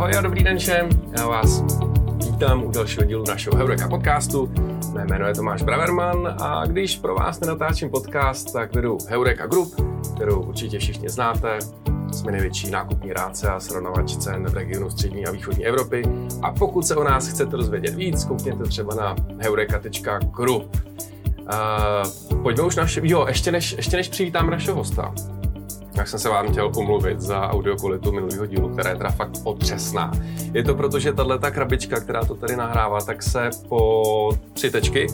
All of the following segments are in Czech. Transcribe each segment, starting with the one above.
Ahoj a dobrý den všem. Já vás vítám u dalšího dílu našeho Heureka podcastu. Mé jméno je Tomáš Braverman a když pro vás nenatáčím podcast, tak vedu Heureka Group, kterou určitě všichni znáte. Jsme největší nákupní rádce a srovnavač cen v regionu střední a východní Evropy. A pokud se o nás chcete dozvědět víc, koukněte třeba na heureka.group. Uh, pojďme už naše... Jo, ještě než, ještě než přivítám našeho hosta, tak jsem se vám chtěl pomluvit za audiokvalitu minulého dílu, která je teda fakt otřesná. Je to proto, že tahle ta krabička, která to tady nahrává, tak se po tři tečky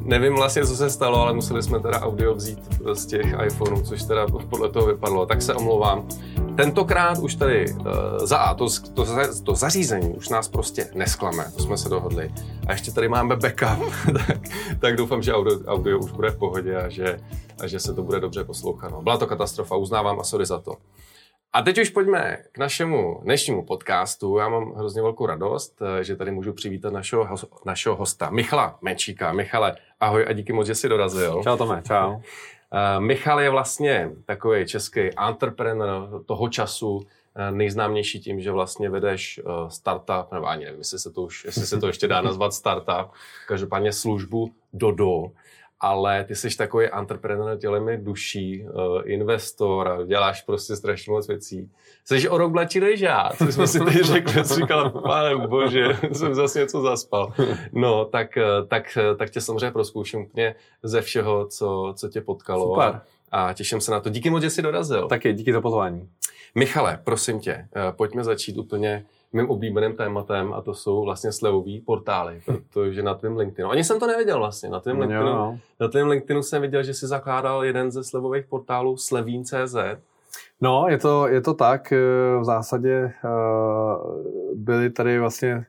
Nevím vlastně, co se stalo, ale museli jsme teda audio vzít z těch iPhoneů, což teda podle toho vypadlo, tak se omlouvám. Tentokrát už tady uh, za A, to, to, to zařízení už nás prostě nesklame, to jsme se dohodli. A ještě tady máme backup, tak, tak doufám, že audio, audio už bude v pohodě a že, a že se to bude dobře poslouchat. No, byla to katastrofa, uznávám a sorry za to. A teď už pojďme k našemu dnešnímu podcastu. Já mám hrozně velkou radost, eh, že tady můžu přivítat našeho, našeho hosta Michala Mečíka. Michale, ahoj a díky moc, že jsi dorazil. Čau Tome, čau. Uh, Michal je vlastně takový český entrepreneur toho času, eh, nejznámější tím, že vlastně vedeš startup, nebo ani nevím, jestli se to, už, jestli se to ještě dá nazvat startup, každopádně službu Dodo, ale ty jsi takový entrepreneur tělem duší, uh, investor a děláš prostě strašně moc věcí. Jsi o rok mladší než já, co jsme si teď řekli, jsi říkal, pane bože, jsem zase něco zaspal. No, tak, eh, tak, eh, tak tě samozřejmě proskouším úplně ze všeho, co, co tě potkalo. Super. A, a těším se na to. Díky moc, že jsi dorazil. Taky, díky za pozvání. Michale, prosím tě, pojďme začít úplně mým oblíbeným tématem a to jsou vlastně slevové portály, protože na tvém LinkedInu, ani jsem to nevěděl vlastně, na tvém LinkedInu, jo. na tvém LinkedInu jsem viděl, že jsi zakládal jeden ze slevových portálů Slevín.cz. No, je to, je to tak, eh, v zásadě eh, byli tady vlastně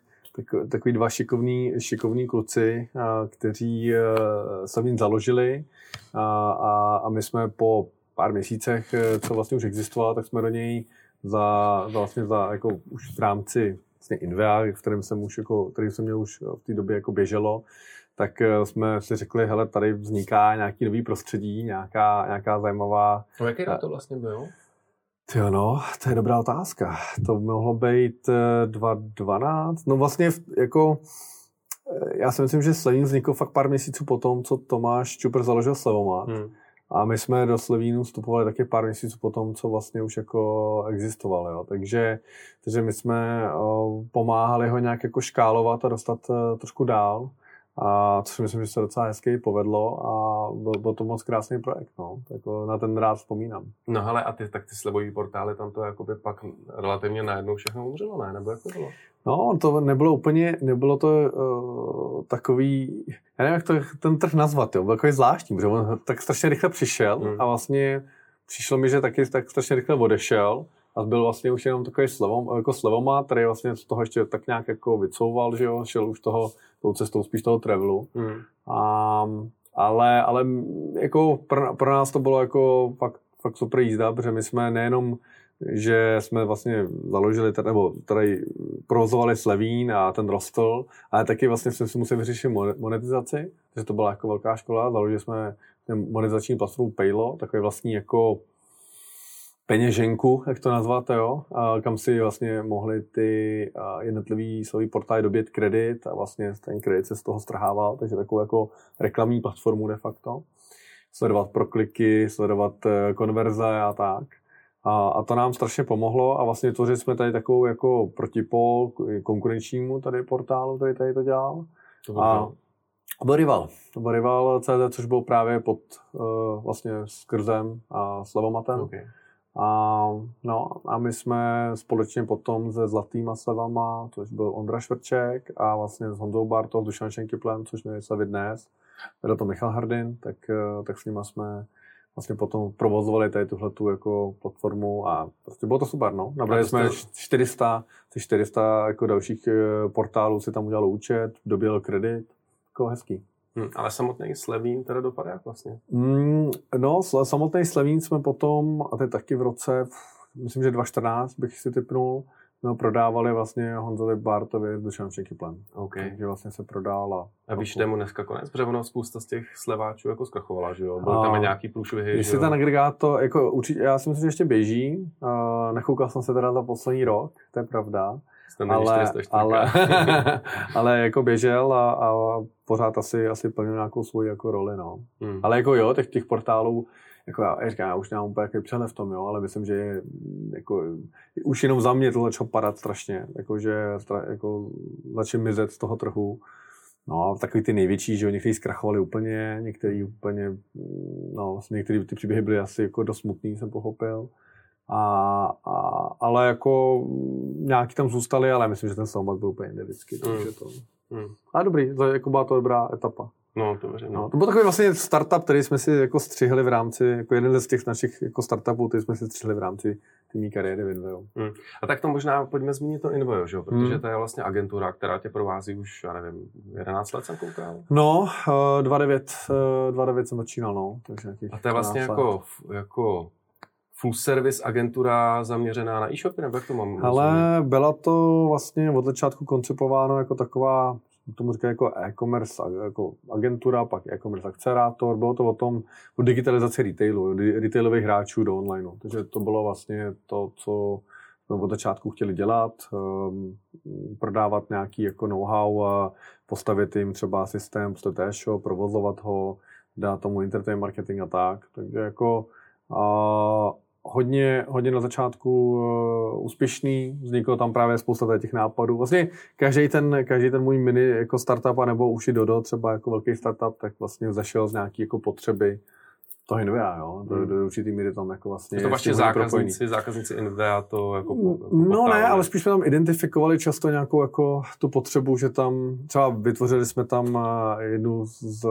takový dva šikovní, šikovní kluci, eh, kteří Slevín založili a, a, a my jsme po pár měsících, co vlastně už existoval, tak jsme do něj za, za vlastně za jako už v rámci vlastně Invea, v kterém jsem už jako, který jsem měl už v té době jako běželo, tak eh, jsme si řekli, hele, tady vzniká nějaký nový prostředí, nějaká, nějaká zajímavá... No jaký rok to vlastně byl? Jo, no, to je dobrá otázka. To mohlo být 2012. Eh, no vlastně jako eh, já si myslím, že Slevín vznikl fakt pár měsíců potom, co Tomáš Čupr založil Slevomat. Hmm. A my jsme do Slevínu vstupovali taky pár měsíců po tom, co vlastně už jako existovalo. Jo. Takže, takže my jsme pomáhali ho nějak jako škálovat a dostat e, trošku dál. A což myslím, že se docela hezky povedlo a byl, byl to moc krásný projekt, no. Jako na ten rád vzpomínám. No hele, a ty, tak ty slibový portály, tam to jakoby pak relativně najednou všechno umřelo, ne? Nebo jak to bylo? No, to nebylo úplně, nebylo to uh, takový, já nevím, jak to, ten trh nazvat, jo, byl takový zvláštní, protože on tak strašně rychle přišel hmm. a vlastně přišlo mi, že taky tak strašně rychle odešel a byl vlastně už jenom takový slevom, jako slevoma, který vlastně z toho ještě tak nějak jako vycouval, že jo, šel už toho, tou cestou spíš toho travelu. Hmm. A, ale, ale jako pro, pro, nás to bylo jako fakt, fakt super jízda, protože my jsme nejenom že jsme vlastně založili, tady, nebo tady provozovali Slevín a ten rostl, ale taky vlastně jsme si museli vyřešit monetizaci, takže to byla jako velká škola, založili jsme monetizační platformu Paylo, takový vlastní jako peněženku, jak to nazvat, jo, a kam si vlastně mohli ty jednotlivý svůj portály dobět kredit a vlastně ten kredit se z toho strhával, takže takovou jako reklamní platformu de facto. Sledovat prokliky, sledovat eh, konverze a tak. A, a to nám strašně pomohlo a vlastně to, že jsme tady takovou jako protipol konkurenčnímu tady portálu, který tady to dělal. To a, a byl Rival. To byl Rival CZ, což byl právě pod uh, vlastně skrzem a slevomatem. Okay. A, no, a my jsme společně potom se Zlatýma slevama, což byl Ondra Švrček a vlastně s Honzou Bartou, Dušan Šenkyplem, což měli slevy dnes, vedl to Michal Hardin, tak, eh, tak s nimi jsme vlastně potom provozovali tady tuhle tu jako platformu a prostě bylo to super, no. Nabrali jsme 400, 400 jako dalších eh, portálů si tam udělalo účet, doběl kredit, jako hezký. Hmm, ale samotný Slevín teda dopadá jak vlastně? Mm, no, samotný Slevín jsme potom, a to je taky v roce, myslím, že 2014 bych si typnul, no, prodávali vlastně Honzovi Bartovi do Šančeky Plan. Okay. Takže vlastně se prodála. A víš, mu dneska konec? Protože ono spousta z těch sleváčů jako zkrachovala, že jo? Byly tam nějaký průšvihy, Jestli ten agregát to, jako určitě, já si myslím, že ještě běží. Uh, nechoukal jsem se teda za poslední rok, to je pravda. Ale, ale, ale, jako běžel a, a pořád asi, asi plnil nějakou svoji jako roli, no. Hmm. Ale jako jo, těch, těch portálů, jako já, já říkám, já už nemám úplně přehled v tom, jo, ale myslím, že je, jako, už jenom za mě to začalo padat strašně, jako, že jako, začal mizet z toho trhu. No, takový ty největší, že jo, někteří zkrachovali úplně, někteří úplně, no, vlastně některé ty příběhy byly asi jako dost smutný, jsem pochopil. A, a, ale jako nějaký tam zůstali, ale myslím, že ten Salmat byl úplně jinde vždycky. Takže to... Hmm. Ale dobrý, to, jako byla to dobrá etapa. No, to věřím. No. To byl takový vlastně startup, který jsme si jako střihli v rámci, jako jeden z těch našich jako startupů, který jsme si střihli v rámci té kariéry v Inveo. Hmm. A tak to možná pojďme zmínit to Inveo, že? protože hmm. to je vlastně agentura, která tě provází už, já nevím, 11 let jsem koukal? No, uh, 29, uh, 29 jsem začínal, no. Takže A to je vlastně jako, jako full service agentura zaměřená na e-shopy, nebo jak to mám? Ale byla to vlastně od začátku koncipováno jako taková tomu říká jako e-commerce jako agentura, pak e-commerce akcerátor. Bylo to o tom, o digitalizaci retailu, retailových hráčů do online. Takže to bylo vlastně to, co jsme od začátku chtěli dělat, um, prodávat nějaký jako know-how a postavit jim třeba systém, postavit e-shop, provozovat ho, dát tomu entertainment marketing a tak. Takže jako a hodně, hodně na začátku uh, úspěšný, vzniklo tam právě spousta těch nápadů. Vlastně každý ten, každý ten můj mini jako startup, nebo už i Dodo, třeba jako velký startup, tak vlastně zašel z nějaké jako potřeby toho Invea, jo. Do, hmm. do určitý míry tam jako vlastně... To vlastně zákazníci, zákazníci Invea to jako, jako No ne, ale spíš jsme tam identifikovali často nějakou jako tu potřebu, že tam třeba vytvořili jsme tam eh, jednu z,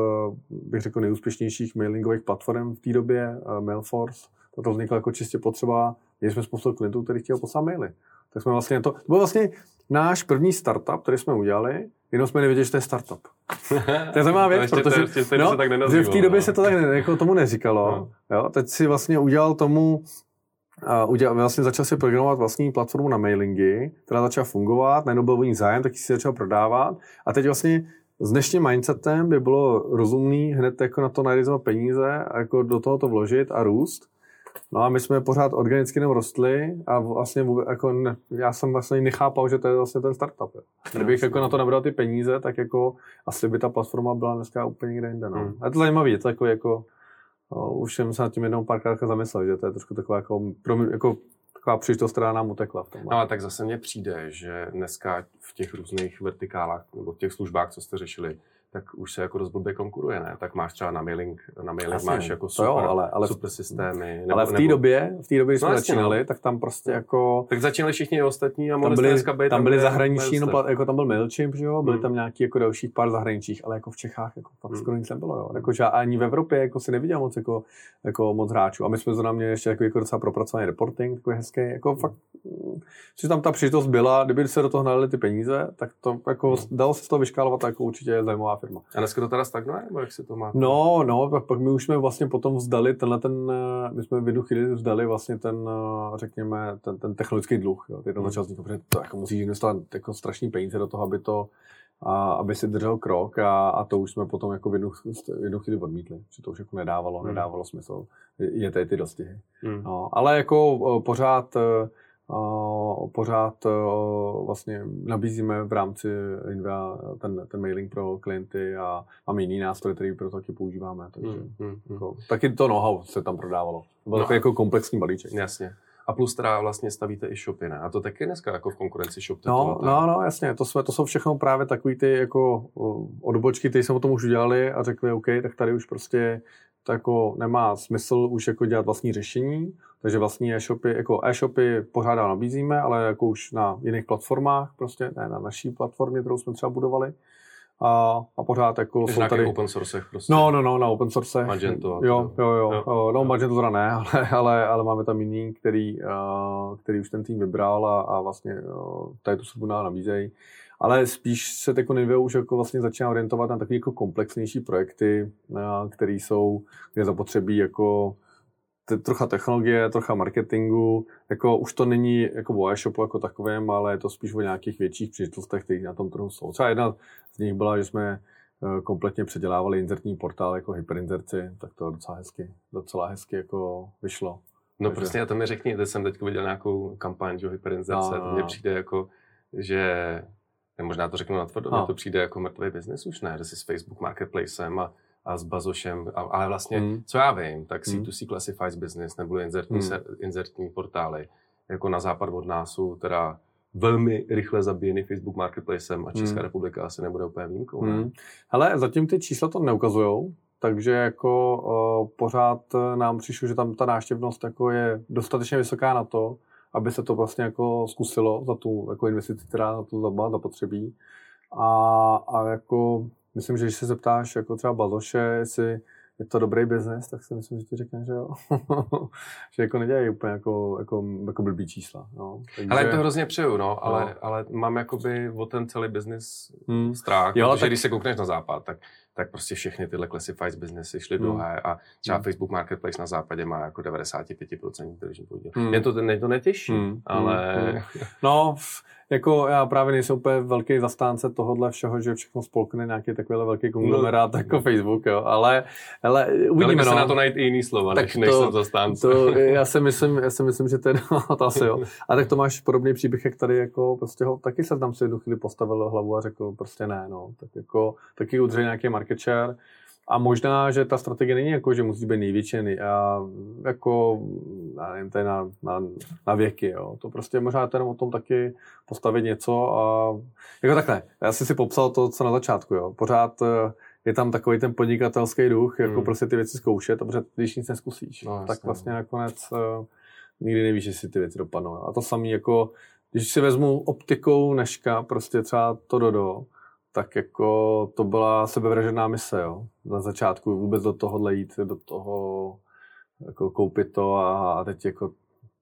bych řekl, nejúspěšnějších mailingových platform v té době, Mailforce, to vzniklo jako čistě potřeba, měli jsme spoustu klientů, kteří chtěli poslat maily. Tak jsme vlastně to, to byl vlastně náš první startup, který jsme udělali, jenom jsme nevěděli, že to je startup. to je zajímavá věc, protože to, ještě no, se tak že v té době no. se to tak ne, jako tomu neříkalo. No. Jo, teď si vlastně udělal tomu, uh, udělal, vlastně začal si programovat vlastní platformu na mailingy, která začala fungovat, najednou byl o ní zájem, tak si začal prodávat a teď vlastně s dnešním mindsetem by bylo rozumný hned jako na to najít peníze a jako do toho to vložit a růst. No a my jsme pořád organicky jenom rostli a vlastně jako ne, já jsem vlastně nechápal, že to je vlastně ten startup. Jo. Kdybych jako na to nabral ty peníze, tak jako asi by ta platforma byla dneska úplně někde jinde. No. Hmm. A je to zajímavé, je to jako, jako uh, už jsem se nad tím jednou párkrát zamyslel, že to je trošku taková jako, pro mě, jako taková příležitost, která nám utekla v tom. No ale tak zase mně přijde, že dneska v těch různých vertikálách nebo v těch službách, co jste řešili, tak už se jako dost blbě konkuruje, ne? Tak máš třeba na mailing, na mailing Asi, máš jako super, jo, ale, ale, super systémy. Nebo, ale v té nebo... době, v té době, když no, jsme začínali, no. tak tam prostě jako... Tak začínali všichni ostatní a mohli byli, být tam byli zahraniční, no, jako tam byl MailChimp, že jo, byly hmm. tam nějaký jako dalších pár zahraničích, ale jako v Čechách jako fakt hmm. skoro nic nebylo, jo. Jako, že ani v Evropě jako si neviděl moc jako, jako moc hráčů. A my jsme to na mě ještě jako, jako docela propracovaný reporting, takový hezký, jako hmm. fakt, že tam ta příležitost byla, kdyby se do toho nalili ty peníze, tak to jako hmm. dalo se to vyškálovat jako určitě zajímavá firma. A dneska to teda stagnuje, nebo jak si to má? No, no, pak, pak my už jsme vlastně potom vzdali tenhle ten, my jsme v jednu chvíli vzdali vlastně ten, řekněme, ten, ten technologický dluh, jo, ty hmm. začal vznikat, protože to jako musíš investovat jako strašný peníze do toho, aby to, a, aby si držel krok a, a to už jsme potom jako v jednu, v jednu chvíli odmítli, že to už jako nedávalo, hmm. nedávalo smysl, je tady ty dostihy. Hmm. No, ale jako pořád pořád vlastně nabízíme v rámci Invia ten, ten mailing pro klienty a máme jiný nástroj, který pro to taky používáme. Takže hmm, hmm, jako, taky to know-how se tam prodávalo. To byl no, jako komplexní balíček. Jasně. A plus teda vlastně stavíte i shopy, ne? A to taky dneska jako v konkurenci shop. No, no, no, jasně. To, jsme, to jsou všechno právě takový ty jako odbočky, které jsme o tom už udělali a řekli, OK, tak tady už prostě to jako nemá smysl už jako dělat vlastní řešení, takže vlastní e-shopy, jako e-shopy pořád nabízíme, ale jako už na jiných platformách, prostě ne na naší platformě, kterou jsme třeba budovali. A, a pořád jako jsou tady... open source prostě. No, no, no, na open source. Magento. Jo, jo, jo. jo. No, Magento teda ne, ale, ale, ale máme tam jiný, který, uh, který už ten tým vybral a, a vlastně uh, tady tu službu nabízejí ale spíš se jako Nivea už jako vlastně začíná orientovat na takové jako komplexnější projekty, které jsou, kde zapotřebí jako te, trocha technologie, trocha marketingu, jako už to není jako o e-shopu jako takovém, ale je to spíš o nějakých větších příležitostech, které na tom trhu jsou. Třeba jedna z nich byla, že jsme eh, kompletně předělávali inzertní portál jako hyperinzerci, tak to docela hezky, docela hezky jako vyšlo. No Takže... prostě, a to mi řekni, teď jsem teď viděl nějakou kampaň, že hyperinzerce, no, no, to mně přijde jako, že možná to řeknu na tvrdo, no. to přijde jako mrtvý biznis už, ne, že si s Facebook Marketplacem a a s Bazošem, a, ale vlastně, hmm. co já vím, tak C2C hmm. Classifieds Business nebo inzertní, hmm. se, inzertní portály, jako na západ od nás jsou teda velmi rychle zabíjeny Facebook Marketplacem a Česká hmm. republika asi nebude úplně výjimkou. Hmm. Hele, zatím ty čísla to neukazují, takže jako uh, pořád nám přišlo, že tam ta náštěvnost jako je dostatečně vysoká na to, aby se to vlastně jako zkusilo za tu jako investici, která na to zapotřebí. A, a jako myslím, že když se zeptáš jako třeba Baloše, jestli je to dobrý biznes, tak si myslím, že ti řekne, že jo. že jako nedělají úplně jako, jako, jako blbý čísla. No. Takže... Ale to hrozně přeju, no, ale, no. ale mám jakoby o ten celý biznis hmm. strach, jo, protože tak... když se koukneš na západ, tak tak prostě všechny tyhle classified businessy šly hmm. do a třeba hmm. Facebook Marketplace na západě má jako 95% tržní podíl. Hmm. Mě to, mě to netěší, hmm. ale... Hmm. No, jako já právě nejsem úplně velký zastánce tohohle všeho, že všechno spolkne nějaký takovýhle velký konglomerát no. jako Facebook, jo, ale, ale uvidíme, no. se na to najít i jiný slova, tak než, to, než jsem zastánce. To, já, si myslím, já si myslím, že to je no, asi jo. A tak to máš podobný příběh, jak tady jako prostě ho, taky se tam si jednu chvíli postavil hlavu a řekl prostě ne, no, tak jako taky udrží nějaký market share, a možná, že ta strategie není jako, že musí být největší a jako, já nevím, to je na, na, na věky, jo. To prostě možná ten o tom taky postavit něco a jako takhle, já jsem si popsal to, co na začátku, jo. Pořád eh, je tam takový ten podnikatelský duch, jako hmm. prostě ty věci zkoušet, protože když nic neskusíš, no, tak vlastně nakonec uh, nikdy nevíš, jestli ty věci dopadnou. A to samé jako, když si vezmu optikou dneška, prostě třeba to dodo, tak jako to byla sebevražená mise, jo. Na začátku vůbec do tohohle jít, do toho jako koupit to a, a teď jako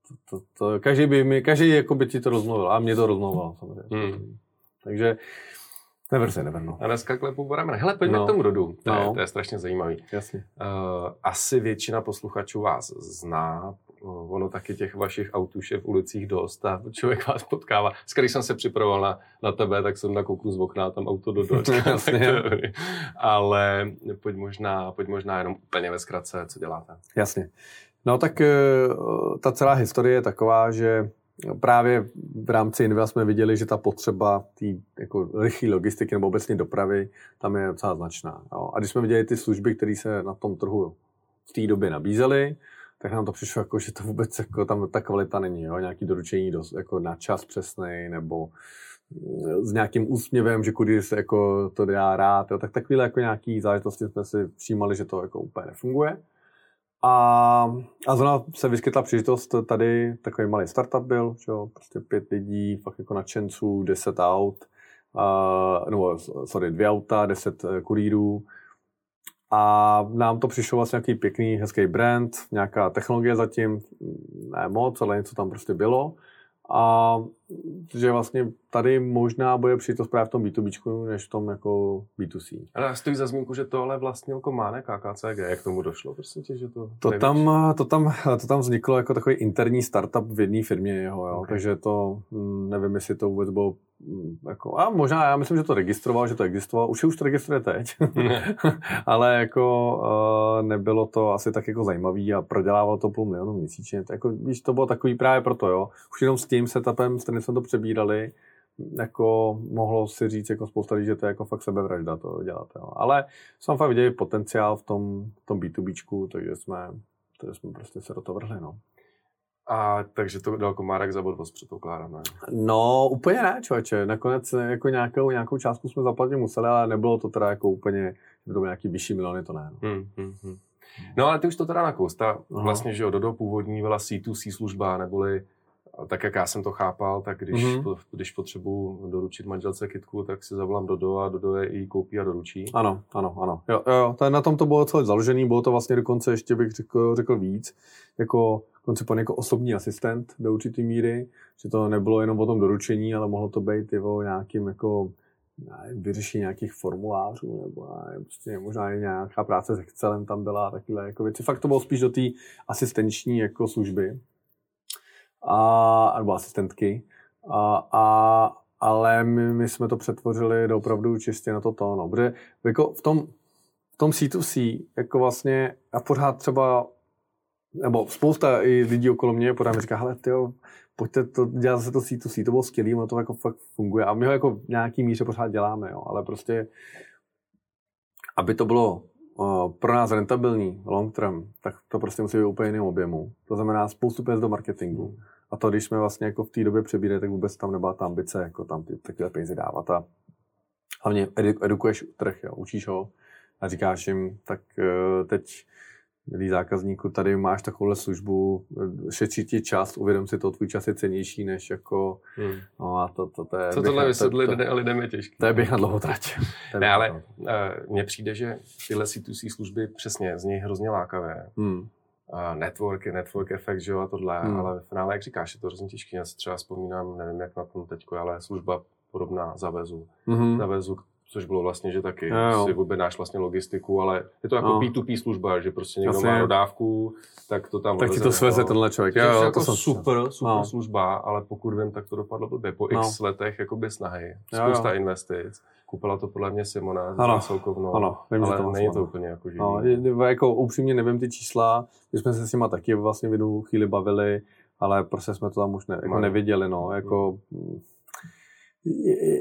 to, to, to, každý by mi, každý jako by ti to rozmluvil a mě to rozmluvil samozřejmě. Hmm. Takže Never se never, no. A dneska klepu po Hele, pojďme no. k tomu rodu. To, no. je, to je strašně zajímavý. Jasně. Uh, asi většina posluchačů vás zná, ono taky těch vašich autů je v ulicích dost a člověk vás potkává. Když jsem se připravoval na, na tebe, tak jsem nakouknul z okna, tam auto do dočka. Ale pojď možná, pojď možná jenom úplně ve zkratce, co děláte. Jasně. No tak eh, ta celá historie je taková, že právě v rámci Invia jsme viděli, že ta potřeba té jako rychlé logistiky nebo obecně dopravy tam je docela značná. Jo. A když jsme viděli ty služby, které se na tom trhu v té době nabízely, tak nám to přišlo jako, že to vůbec jako tam ta kvalita není, jo? nějaký doručení dost, jako na čas přesný, nebo mm, s nějakým úsměvem, že kudy se jako to dá rád, jo? tak takovýhle jako nějaký záležitosti jsme si všímali, že to jako úplně nefunguje. A, a zrovna se vyskytla příležitost tady, takový malý startup byl, jo? prostě pět lidí, fakt jako nadšenců, deset aut, uh, nebo sorry, dvě auta, deset eh, kurýrů, a nám to přišlo vlastně nějaký pěkný, hezký brand, nějaká technologie zatím, ne moc, ale něco tam prostě bylo. A že vlastně tady možná bude to právě v tom B2B, než v tom jako B2C. Ale stojí za zmínku, že to ale vlastně jako KKCG. Jak tomu došlo? Prostě tě, že to, to tam, to, tam, to tam vzniklo jako takový interní startup v jedné firmě jeho, jo. Okay. takže to mm, nevím, jestli to vůbec bylo jako, a možná, já myslím, že to registroval, že to existovalo, už už to registruje teď, ale jako uh, nebylo to asi tak jako zajímavý a prodělávalo to půl milionu měsíčně, to jako, víš, to bylo takový právě proto, jo, už jenom s tím setupem, s kterým jsme to přebírali, jako mohlo si říct jako spousta lidí, že to je jako fakt sebevražda to dělat. Jo. Ale jsem fakt viděli potenciál v tom, v tom B2Bčku, takže jsme, takže jsme prostě se do toho vrhli. No. A takže to dal Komárek za bodvost, předpokládám, ne? No, úplně ne, člověče. Nakonec jako nějakou, nějakou částku jsme zaplatit museli, ale nebylo to teda jako úplně, že by to byl nějaký vyšší miliony, to ne. No. Hmm, hmm, hmm. No ale ty už to teda nakous. Ta vlastně, že jo, Dodo původní byla C2C služba, neboli tak jak já jsem to chápal, tak když, mm-hmm. když potřebuji doručit manželce kitku, tak si zavolám Dodo a Dodo je i koupí a doručí. Ano, ano, ano. Jo, jo, to, na tom to bylo celé založené, bylo to vlastně dokonce ještě bych řekl, řekl víc, jako koncipovaný jako osobní asistent do určité míry, že to nebylo jenom o tom doručení, ale mohlo to být i o nějakým jako vyřešení nějakých formulářů, nebo prostě možná i nějaká práce s Excelem tam byla, takové jako věci. Fakt to bylo spíš do té asistenční jako služby, a, nebo asistentky. A, a, ale my, my, jsme to přetvořili do opravdu čistě na to tóno. Protože jako v tom, v tom C2C, jako vlastně, a pořád třeba, nebo spousta i lidí okolo mě pořád mi říká, hele, tyjo, pojďte to dělat zase to C2C, to bylo skvělé, ono to jako fakt funguje. A my ho jako v nějaký míře pořád děláme, jo, ale prostě, aby to bylo pro nás rentabilní long term, tak to prostě musí být úplně jiným objemu. To znamená spoustu peněz do marketingu. A to, když jsme vlastně jako v té době přebírali, tak vůbec tam nebyla ta ambice, jako tam ty takové peníze dávat. A hlavně edukuješ trh, jo, učíš ho a říkáš jim, tak uh, teď milý zákazníku, tady máš takovouhle službu, šetří ti čas, uvědom si to, tvůj čas je cenější než jako, hmm. no a to, to, to je... Co tohle vysvětlit to, to, lidem je těžké. To je běh na dlouho trať. Ne, ale uh, mně přijde, že tyhle C2C služby přesně z něj hrozně lákavé. Hmm. Network, network efekt, že jo, a tohle, hmm. ale v finále, jak říkáš, je to hrozně těžké. Já si třeba vzpomínám, nevím, jak na tom teď, ale služba podobná zavezu. Mm-hmm. Zavezu, což bylo vlastně, že taky jo, si objednáš vlastně logistiku, ale je to jako no. P2P služba, že prostě někdo Jasně. má dodávku, tak to tam Tak ti to sveze tenhle člověk. Jo, jo, jako to super, super no. služba, ale pokud vím, tak to dopadlo blbě. Po no. x letech jakoby snahy, spousta jo, jo. investic, koupila to podle mě Simona ano, Soukovnou, ano, vím, ale to není to úplně jako živý. No, jako upřímně nevím ty čísla, my jsme se s nima taky vlastně v jednu chvíli bavili, ale prostě jsme to tam už ne, jako neviděli, no, jako... Hmm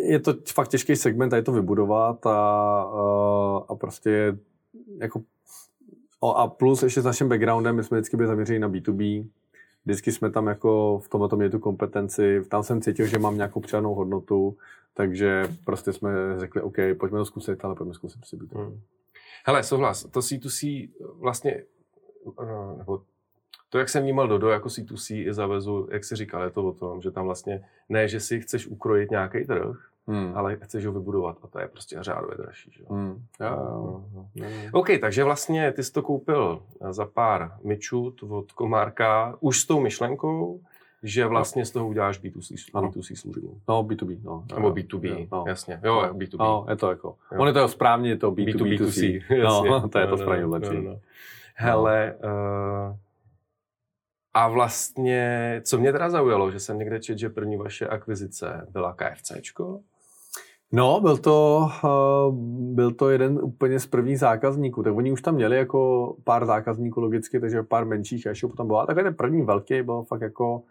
je to fakt těžký segment a je to vybudovat a, a prostě jako a plus ještě s naším backgroundem, my jsme vždycky byli zaměření na B2B, vždycky jsme tam jako v tomhle měli tu kompetenci, tam jsem cítil, že mám nějakou přidanou hodnotu, takže prostě jsme řekli, OK, pojďme to zkusit, ale pojďme zkusit prostě B2B. Hmm. Hele, souhlas, to C2C vlastně, nebo to, jak jsem vnímal Dodo jako C2C i zavezu, jak si říkal, je to o tom, že tam vlastně ne, že si chceš ukrojit nějaký trh, hmm. ale chceš ho vybudovat a to je prostě řádově dražší. Že? Hmm. Jo, jo. No, no. OK, takže vlastně ty jsi to koupil za pár myčů od Komárka už s tou myšlenkou, že vlastně z toho uděláš B2C, ano. B2C službu. No, B2B, no. Nebo B2B, no. jasně. Jo, B2B. No, je to jako, jo. on je to správně, je to B2B, B2B, B2C. Jasně. No, to je to správně lepší. No, no. Hele, uh, a vlastně, co mě teda zaujalo, že jsem někde četl, že první vaše akvizice byla KFCčko? No, byl to, uh, byl to jeden úplně z prvních zákazníků. Tak oni už tam měli jako pár zákazníků logicky, takže pár menších ještě potom byla. Takový ten první velký byl fakt jako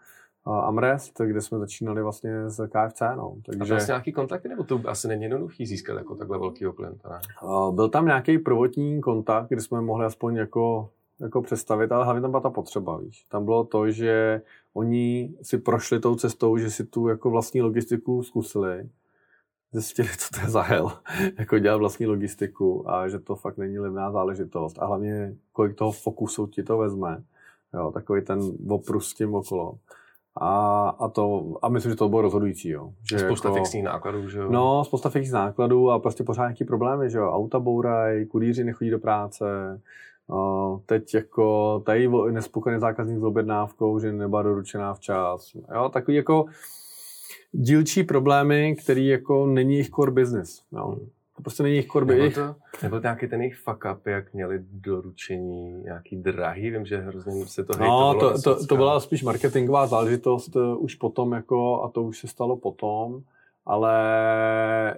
uh, Amrest, kde jsme začínali vlastně z KFC. No. Takže... A to vlastně nějaký kontakty, nebo to asi není jednoduchý získat jako takhle velký klienta? Ne? Uh, byl tam nějaký prvotní kontakt, kde jsme mohli aspoň jako jako představit, ale hlavně tam byla ta potřeba, víš. Tam bylo to, že oni si prošli tou cestou, že si tu jako vlastní logistiku zkusili, zjistili, co to je za hell, jako dělat vlastní logistiku a že to fakt není levná záležitost a hlavně kolik toho fokusu ti to vezme, jo, takový ten oprus s tím okolo. A, a, to, a myslím, že to bylo rozhodující. Jo. Že spousta jako, fixních nákladů, že jo? No, spousta fixních nákladů a prostě pořád nějaký problémy, že jo. Auta bouraj, kurýři nechodí do práce, teď jako tady nespokojený zákazník s objednávkou, že nebyla doručená včas. Jo, takový jako dílčí problémy, který jako není jejich core business. Jo. To prostě není jejich core business. Nebyl, to, nebyl to nějaký ten jejich fuck up, jak měli doručení nějaký drahý, vím, že hrozně se to No, to, to, to, byla spíš marketingová záležitost uh, už potom jako, a to už se stalo potom, ale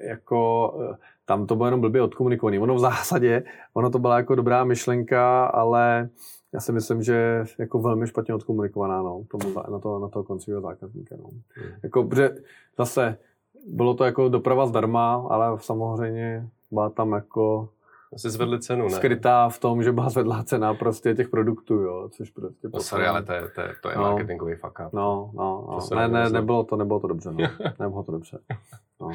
jako uh, tam to bylo jenom blbě odkomunikovaný. Ono v zásadě, ono to byla jako dobrá myšlenka, ale já si myslím, že jako velmi špatně odkomunikovaná no, tomu, na, to, na toho koncového zákazníka. No. Hmm. Jako, protože zase bylo to jako doprava zdarma, ale samozřejmě byla tam jako asi zvedli cenu, ne? Skrytá v tom, že byla zvedlá cena prostě těch produktů, jo, což prostě... No sorry, ale to je, to je, to je no, marketingový fuck up. No, no, no. ne, ne, nebylo to, nebylo to dobře, no. nebylo to dobře. No.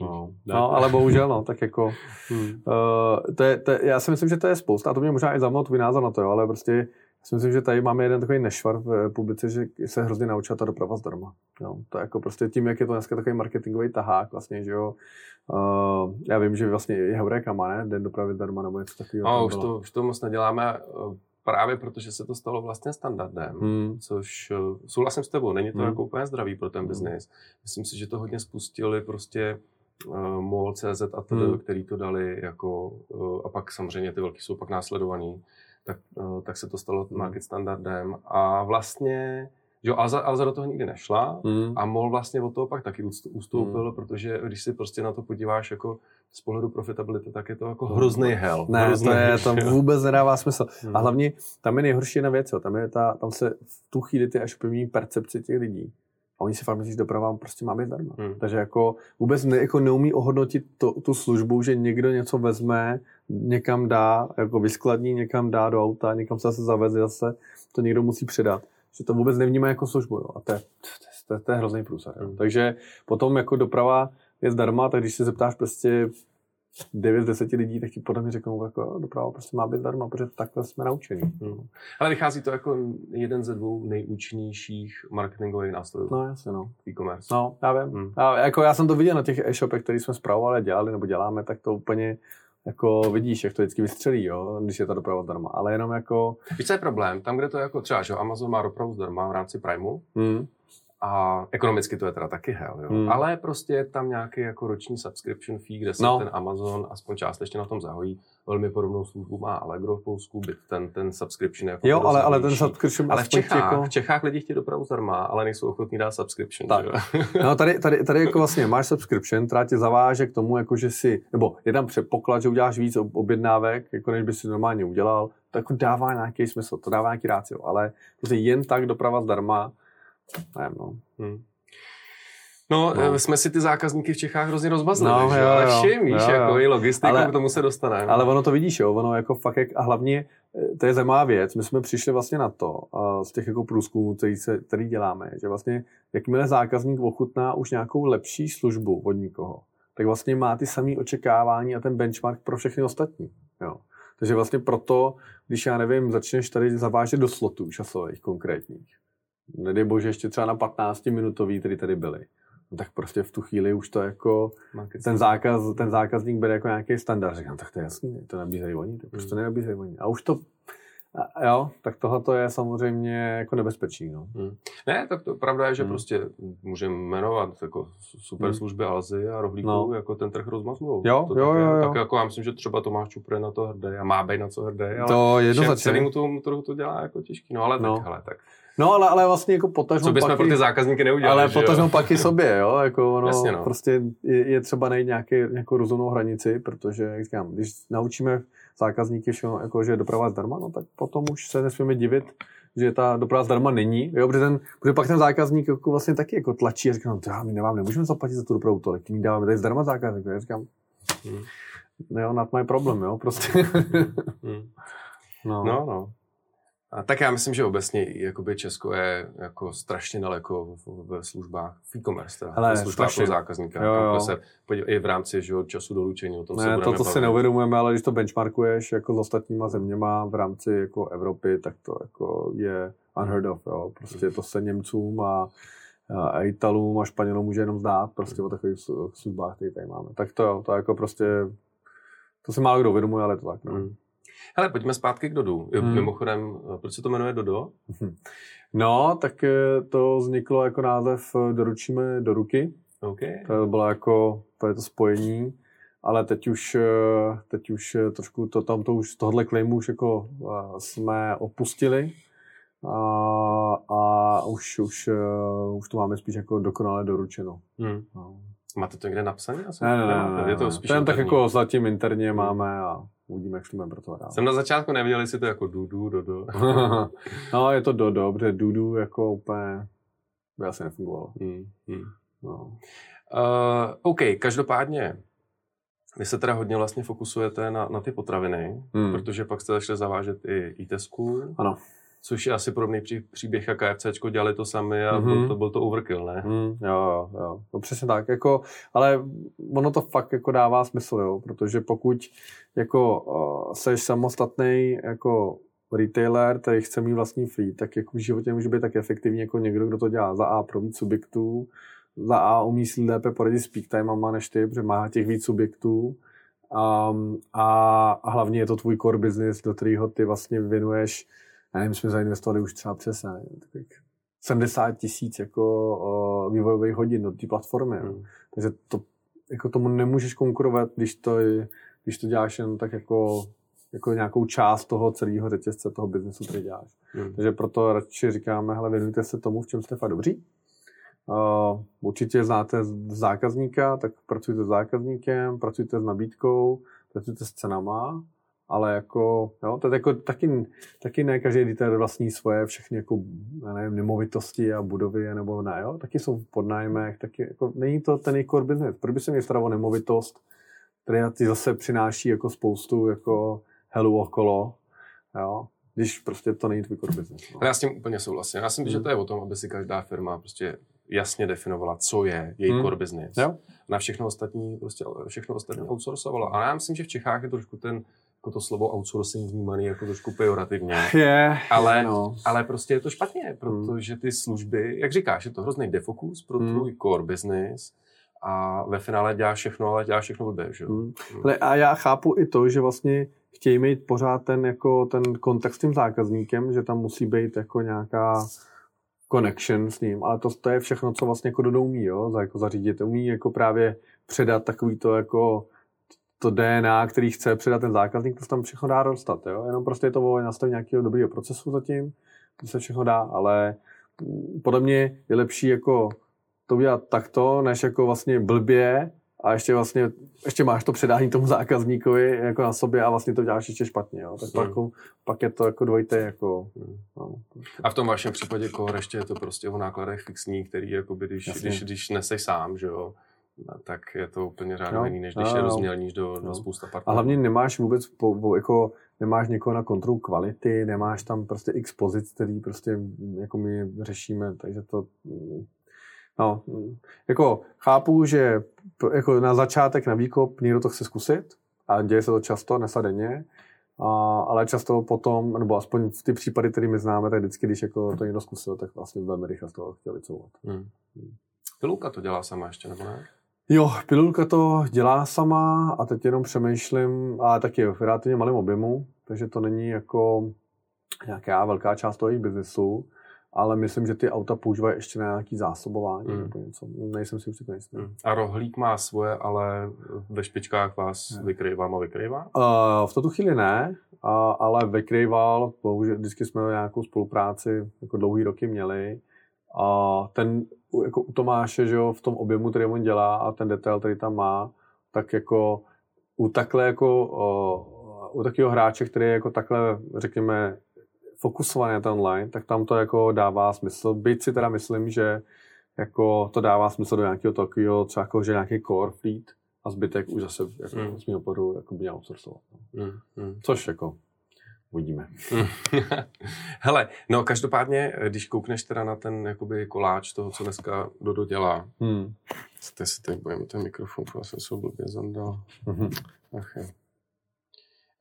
No, no, ale bohužel, no, tak jako, hmm. uh, to je, to je, já si myslím, že to je spousta, a to mě možná i zajímalo tvůj názor na to, jo, ale prostě já si myslím, že tady máme jeden takový nešvar v publice, že se hrozně naučila ta doprava zdarma. Jo. To je jako prostě tím, jak je to dneska takový marketingový tahák vlastně, že jo. Uh, já vím, že vlastně i Heureka má, ne? Den dopravy zdarma nebo něco takového. No, už to, už to moc neděláme eh, právě protože se to stalo vlastně standardem, hmm. což souhlasím s tebou, není to hmm. jako úplně zdravý pro ten hmm. biznis. Myslím si, že to hodně spustili prostě uh, MOL, CZ a tedy, hmm. který to dali jako, uh, a pak samozřejmě ty velký jsou pak následovaný, tak, uh, tak se to stalo hmm. market standardem a vlastně Jo, Alza, Alza do toho nikdy nešla mm. a MOL vlastně od toho pak taky ustoupil, mm. protože když si prostě na to podíváš jako z pohledu profitability, tak je to jako hrozný hell. Ne, hrozný to, je, to vůbec nedává smysl. Mm. A hlavně tam je nejhorší jedna věc, jo. Tam, je ta, tam se v tu chvíli ty až upevní percepci těch lidí. A oni si fakt myslí, že doprava prostě má být zdarma. Hmm. Takže jako vůbec ne, jako neumí ohodnotit to, tu službu, že někdo něco vezme, někam dá, jako vyskladní, někam dá do auta, někam se zase zaveze, zase to někdo musí předat že to vůbec nevnímá jako službu. Jo. A to je, to, je, to je hrozný průsad. Mm. Takže potom jako doprava je zdarma, tak když se zeptáš prostě 9 z 10 lidí, tak ti podle mě řeknou, jako doprava prostě má být zdarma, protože takhle jsme naučení. Mm. Ale vychází to jako jeden ze dvou nejúčinnějších marketingových nástrojů. No jasně, no. E-commerce. No, já vím. Mm. Já, jako já jsem to viděl na těch e-shopech, které jsme zpravovali, dělali nebo děláme, tak to úplně jako vidíš, jak to vždycky vystřelí, jo, když je ta doprava zdarma, ale jenom jako... Víš, co je problém? Tam, kde to jako třeba, že Amazon má dopravu zdarma v rámci Primeu, hmm. A ekonomicky to je teda taky hell, jo. Hmm. Ale prostě je tam nějaký jako roční subscription fee, kde se no. ten Amazon aspoň částečně na tom zahojí. Velmi podobnou službu má Allegro v Polsku, byt ten, ten subscription jako Jo, ale, ale ten subscription Ale v Čechách, jako... v Čechách lidi chtějí dopravu zdarma, ale nejsou ochotní dát subscription. Tak. no tady, tady, tady, jako vlastně máš subscription, která tě zaváže k tomu, jako že si, nebo je tam předpoklad, že uděláš víc objednávek, jako než by si normálně udělal, to jako dává nějaký smysl, to dává nějaký rácio, ale prostě jen tak doprava zdarma, Nevím, no. Hmm. No, no, jsme si ty zákazníky v Čechách hrozně rozmazlili, no, že? Jo, ale všim, víš, jo, jako jo. i logistiku, ale, k tomu se dostane. Ale ono to vidíš, jo, ono jako fakt, jak, a hlavně, eh, to je zajímavá věc, my jsme přišli vlastně na to, z těch jako průzkumů, který, se, který děláme, že vlastně, jakmile zákazník ochutná už nějakou lepší službu od nikoho, tak vlastně má ty samé očekávání a ten benchmark pro všechny ostatní, jo. Takže vlastně proto, když já nevím, začneš tady zavážet do slotů časových konkrétních, nedej bože ještě třeba na 15 minutový, který tady byly. No tak prostě v tu chvíli už to jako ten, zákaz, ten zákazník bere jako nějaký standard. Říkám, tak to je jasný, to nabízejí oni, to prostě hmm. nenabízejí oni. A už to, a jo, tak tohle je samozřejmě jako nebezpečí. No. Hmm. Ne, tak to pravda je, že hmm. prostě můžeme jmenovat jako super hmm. služby Alzy a rohlíků no. jako ten trh rozmazlou. Jo, to jo, tak, jo, jo. Tak jako já myslím, že třeba Tomáš Čupr je na to hrdý a má být na co hrdý, ale to jednoznačně. celému tomu trhu to dělá jako těžký. No ale no. tak, hele, tak No, ale, ale vlastně jako potažmo Co bychom paky, pro ty zákazníky neudělali, Ale potažmo paky sobě, jo, jako ono Jasně, no. prostě je, je, třeba najít nějaký, nějakou rozumnou hranici, protože, jak říkám, když naučíme zákazníky, že, jako, že je doprava zdarma, no tak potom už se nesmíme divit, že ta doprava zdarma není, jo, protože, ten, protože pak ten zákazník jako vlastně taky jako tlačí a říká, no to my nemám, nemůžeme zaplatit za tu dopravu tolik, my dáváme tady zdarma zákazník, já říkám, hmm. jo, nad my problém, jo, prostě. hmm. no. no, no. A tak já myslím, že obecně jakoby Česko je jako strašně daleko ve službách v e-commerce, teda, Ale, ve službách pro zákazníka. Jo, jo. Se i v rámci že, času doručení. O tom ne, se to, to si neuvědomujeme, ale když to benchmarkuješ jako s ostatníma zeměma v rámci jako Evropy, tak to jako je unheard of. Jo. Prostě to se Němcům a, a Italům a Španělům může jenom zdát prostě o takových službách, které tady máme. Tak to jo, to jako prostě, to si málo kdo uvědomuje, ale to tak. No. Mm. Hele, pojďme zpátky k Dodu. Hmm. Mimochodem, proč se to jmenuje Dodo? No, tak eh, to vzniklo jako název eh, Doručíme do ruky. Okay. To bylo jako, to je to spojení, ale teď už, eh, teď už trošku to tam to už, tohle claimu už jako jsme opustili a, a už, už, už to máme spíš jako dokonale doručeno. Hmm. No. Máte to někde napsané? Ne, ne, ne, ne, je to spíš Ten tak jako zatím interně hmm. máme a uvidíme, jak to budeme pracovat dál. Jsem na začátku nevěděl, jestli to jako dudu, dodo. no, je to dodo, protože dudu jako úplně by asi nefungovalo. Hmm, hmm. No. Uh, OK, každopádně vy se teda hodně vlastně fokusujete na, na ty potraviny, hmm. protože pak jste začali zavážet i, i tesku. Ano což je asi podobný pří, příběh, jak KFCčko dělali to sami a mm-hmm. byl, to, byl to overkill, ne? Mm, jo, jo, jo, no, přesně tak, jako, ale ono to fakt jako dává smysl, jo, protože pokud jako uh, seš samostatný jako retailer, který chce mít vlastní fleet, tak jako v životě může být tak efektivní jako někdo, kdo to dělá za A pro víc subjektů, za A umí si lépe poradit s peak timama než ty, protože má těch víc subjektů, um, a, a hlavně je to tvůj core business, do kterého ty vlastně věnuješ já nevím, jsme zainvestovali už třeba přes ne, 70 tisíc jako uh, vývojových hodin do té platformy. Mm. Takže to jako tomu nemůžeš konkurovat, když to, když to děláš jen tak jako, jako nějakou část toho celého řetězce, toho biznesu, který děláš. Hmm. Takže proto radši říkáme, hele, věnujte se tomu, v čem jste fakt dobří. Uh, určitě znáte zákazníka, tak pracujte s zákazníkem, pracujte s nabídkou, pracujte s cenama ale jako, jo, to je jako taky, taky ne každý editor vlastní svoje všechny jako, nevím, nemovitosti a budovy, nebo ne, jo, taky jsou v podnájmech, taky jako, není to ten core business. Proč by se mě staral o nemovitost, která ti zase přináší jako spoustu jako helu okolo, jo, když prostě to není tvůj core business. No. Já s tím úplně souhlasím. Já si myslím, hmm. že to je o tom, aby si každá firma prostě jasně definovala, co je její hmm. core business. Jo. Na všechno ostatní, prostě všechno ostatní outsourcovala. A já myslím, že v Čechách je trošku ten jako to slovo outsourcing vnímaný jako trošku pejorativně. Je, ale, no. ale prostě je to špatně, protože ty služby, jak říkáš, je to hrozný defokus pro hmm. tvůj core business a ve finále děláš všechno, ale děláš všechno blbě, že hmm. hmm. A já chápu i to, že vlastně chtějí mít pořád ten, jako ten kontakt s tím zákazníkem, že tam musí být jako nějaká connection s ním, ale to, to je všechno, co vlastně jako Dodo umí, jo, jako zařídit. Umí jako právě předat takový to jako to DNA, který chce předat ten zákazník, to se tam všechno dá dostat. Jo? Jenom prostě je to o nastavení nějakého dobrého procesu zatím, to se všechno dá, ale mm, podle mě je lepší jako to udělat takto, než jako vlastně blbě a ještě vlastně, ještě máš to předání tomu zákazníkovi jako na sobě a vlastně to děláš ještě špatně, jo. Tak hmm. pak, jako, pak je to jako dvojité jako... Hmm. No. A v tom vašem případě koho ještě je to prostě o nákladech fixní, který jako když, když, když neseš sám, že jo, tak je to úplně řádně no, než když no, je rozmělníš do, no. do spousta partnerů. A hlavně nemáš vůbec, po, po, jako nemáš někoho na kontrolu kvality, nemáš tam prostě x pozic, který prostě jako my řešíme, takže to No, jako chápu, že jako na začátek, na výkop někdo to chce zkusit a děje se to často, nesadeně, a, ale často potom, nebo aspoň v ty případy, které my známe, tak vždycky, když jako to někdo zkusil, tak vlastně velmi rychle z toho chtěl vycouvat. Hmm. Hmm. Pilulka to dělá sama ještě, nebo ne? Jo, pilulka to dělá sama a teď jenom přemýšlím, a taky v relativně malém objemu, takže to není jako nějaká velká část toho jejich biznesu, ale myslím, že ty auta používají ještě na nějaký zásobování mm. nebo něco. Nejsem si určitě nejistý. Mm. A rohlík má svoje, ale ve špičkách vás ne. vykrývá a vykrývá? Uh, v tuto chvíli ne, uh, ale vykrýval, bohužel vždycky jsme nějakou spolupráci jako dlouhý roky měli. A ten jako u Tomáše, že jo, v tom objemu, který on dělá a ten detail, který tam má, tak jako u takhle jako u takového hráče, který je jako takhle, řekněme, fokusovaný na ten online, tak tam to jako dává smysl. Byť si teda myslím, že jako to dává smysl do nějakého takového, třeba jako, že nějaký core fleet a zbytek už zase jako, mm. z mého pohledu jako by měl outsourcovat. Mm. Mm. Což jako Uvidíme. Hele, no každopádně, když koukneš teda na ten jakoby koláč toho, co dneska Dodo dělá, hmm. Teď si teď budeme ten mikrofon, já jsem se blbě zandal. Mm-hmm. Ach.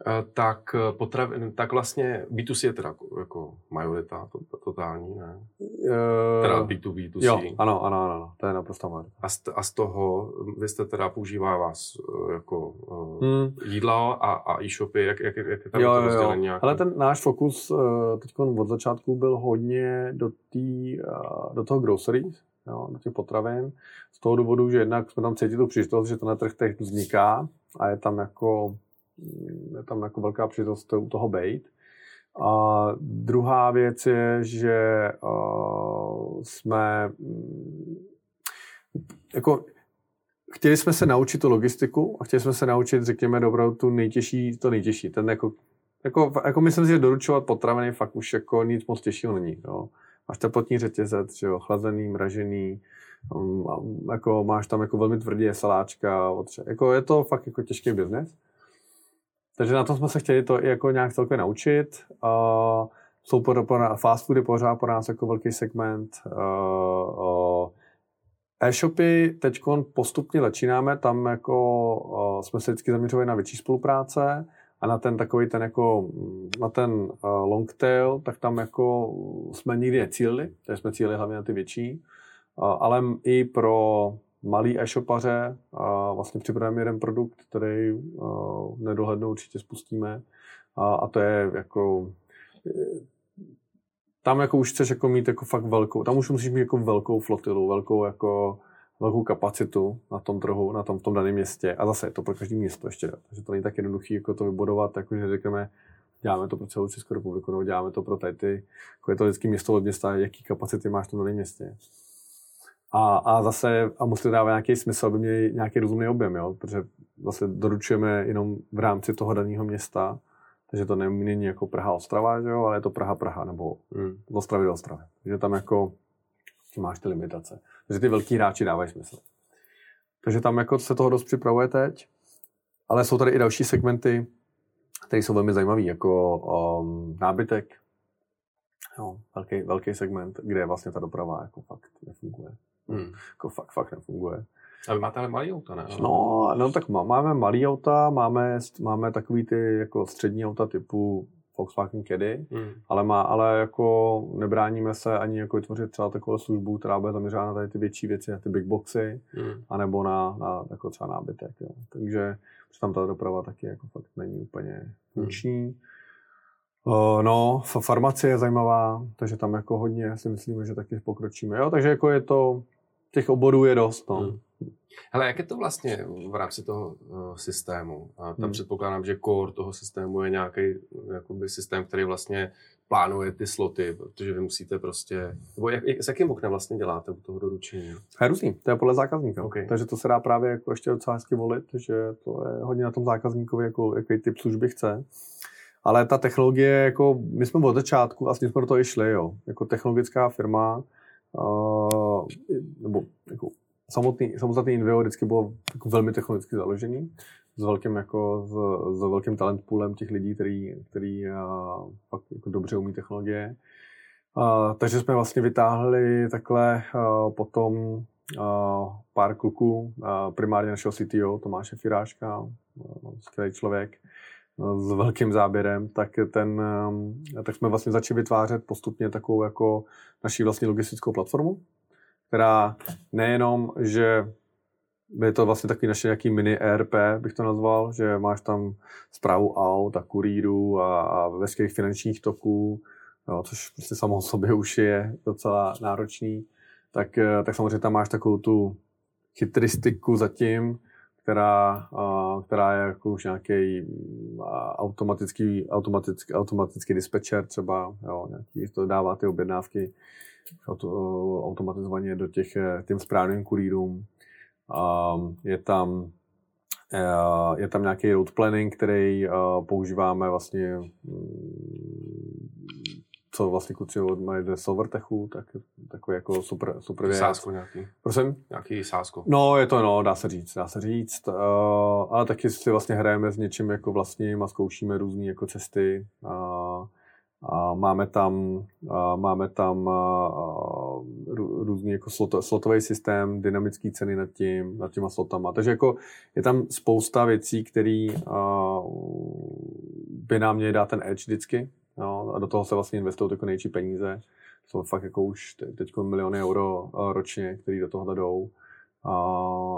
Eh, tak, eh, potravin, tak vlastně B2C je teda jako, majorita, to, to, totální, ne? Uh, teda B2B, B2C. Jo, ano, ano, ano, to je naprosto majorita. A z, a z toho, vy jste teda používá vás jako hmm. jídlo a, a e-shopy, jak, jak, jak je tam jo, to rozdělení nějaký? Ale ten náš fokus teď od začátku byl hodně do, tý, do toho groceries, jo, do těch potravin, z toho důvodu, že jednak jsme tam cítili tu příležitost, že to na trh teď vzniká a je tam jako je tam jako velká příležitost u toho být. A druhá věc je, že uh, jsme mm, jako chtěli jsme se naučit tu logistiku a chtěli jsme se naučit, řekněme, dobrou tu nejtěžší, to nejtěžší. Ten jako, jako, jako myslím si, že doručovat potraviny fakt už jako nic moc těžšího není. Jo. Máš teplotní řetězec, že jo, chlazený, mražený, um, jako máš tam jako velmi tvrdý saláčka, jako je to fakt jako těžký biznes. Takže na tom jsme se chtěli to i jako nějak celkově naučit. Uh, jsou pro, pro, fast foody pořád pro nás jako velký segment. Uh, uh, E-shopy teď postupně začínáme, tam jako uh, jsme se vždycky zaměřovali na větší spolupráce a na ten takový ten jako, na ten uh, long tail, tak tam jako jsme nikdy necílili, takže jsme cílili hlavně na ty větší, uh, ale i pro malý e-shopaře a vlastně připravujeme jeden produkt, který uh, nedohlednou určitě spustíme a, a to je jako tam jako už chceš jako mít jako fakt velkou, tam už musíš mít jako velkou flotilu, velkou jako velkou kapacitu na tom trhu, na tom, v tom daném městě. A zase je to pro každý město ještě. Takže to není tak jednoduché jako to vybudovat, jakože řekneme, děláme to pro celou Českou republiku, nebo děláme to pro tady ty, jako je to vždycky město od města, jaký kapacity máš v tom daném městě. A, a zase, a musí to dávat nějaký smysl, aby měli nějaký rozumný objem, jo? protože zase doručujeme jenom v rámci toho daného města, takže to není jako Praha Ostrava, že jo, ale je to Praha Praha, nebo hmm. Ostravy do Ostravy. Takže tam jako máš ty limitace. Takže ty velký hráči dávají smysl. Takže tam jako se toho dost připravuje teď, ale jsou tady i další segmenty, které jsou velmi zajímavé, jako um, nábytek, jo, velký, velký segment, kde vlastně ta doprava jako fakt nefunguje. Hmm. Jako fakt, fakt nefunguje. A vy máte ale malý auta, ne? No, no tak máme malý auta, máme, máme takový ty jako střední auta typu Volkswagen Caddy, hmm. ale, má, ale jako nebráníme se ani jako vytvořit třeba takovou službu, která bude zaměřena na tady ty větší věci, na ty big boxy, hmm. anebo na, na jako třeba nábytek. Jo. Takže tam ta doprava taky jako fakt není úplně funkční. Hmm. Uh, no, farmacie je zajímavá, takže tam jako hodně si myslíme, že taky pokročíme. Jo, takže jako je to, těch oborů je dost. No. Hmm. Hele, jak je to vlastně v rámci toho uh, systému? A tam hmm. předpokládám, že core toho systému je nějaký jakoby, systém, který vlastně plánuje ty sloty, protože vy musíte prostě... Nebo jak, jak, s jakým oknem vlastně děláte u toho doručení? Je různý, to je podle zákazníka. Okay. Takže to se dá právě jako ještě docela hezky volit, že to je hodně na tom zákazníkovi, jako, jaký typ služby chce. Ale ta technologie, jako my jsme od začátku, vlastně jsme do toho i šli, jo. Jako technologická firma, nebo jako samotný, samotný Inveo vždycky bylo jako velmi technologicky založený, s velkým, jako, s, s velkým talent poolem těch lidí, který, který uh, fakt jako dobře umí technologie. Uh, takže jsme vlastně vytáhli takhle uh, potom uh, pár kluků, uh, primárně našeho CTO, Tomáše Firáška, skvělý člověk, s velkým záběrem, tak, ten, tak jsme vlastně začali vytvářet postupně takovou jako naší vlastní logistickou platformu, která nejenom, že je to vlastně takový naše nějaký mini ERP, bych to nazval, že máš tam zprávu aut a kurýrů a, a veškerých finančních toků, jo, což prostě samo o sobě už je docela náročný, tak, eh, tak samozřejmě tam máš takovou tu chytristiku zatím, která, která je jako už nějaký automatický, automatický, automatický dispečer třeba, jo, nějaký, to dává ty objednávky auto, automatizovaně do těch těm správným kurýrům. Je tam je tam nějaký road planning, který používáme vlastně mm, co vlastně kluci od mají ze Silvertechu, tak takový jako super, super věc. Sásko nějaký. Prosím? Nějaký sásko. No, je to, no, dá se říct, dá se říct. Uh, ale taky si vlastně hrajeme s něčím jako vlastním a zkoušíme různé jako cesty. Uh, a máme tam, a máme tam a, různý jako slot, slotový systém, dynamické ceny nad tím, nad těma slotama. Takže jako je tam spousta věcí, které by nám měly dát ten edge vždycky. No, a do toho se vlastně investují jako nejčí peníze. Jsou fakt jako už teď miliony euro ročně, které do toho jdou. A,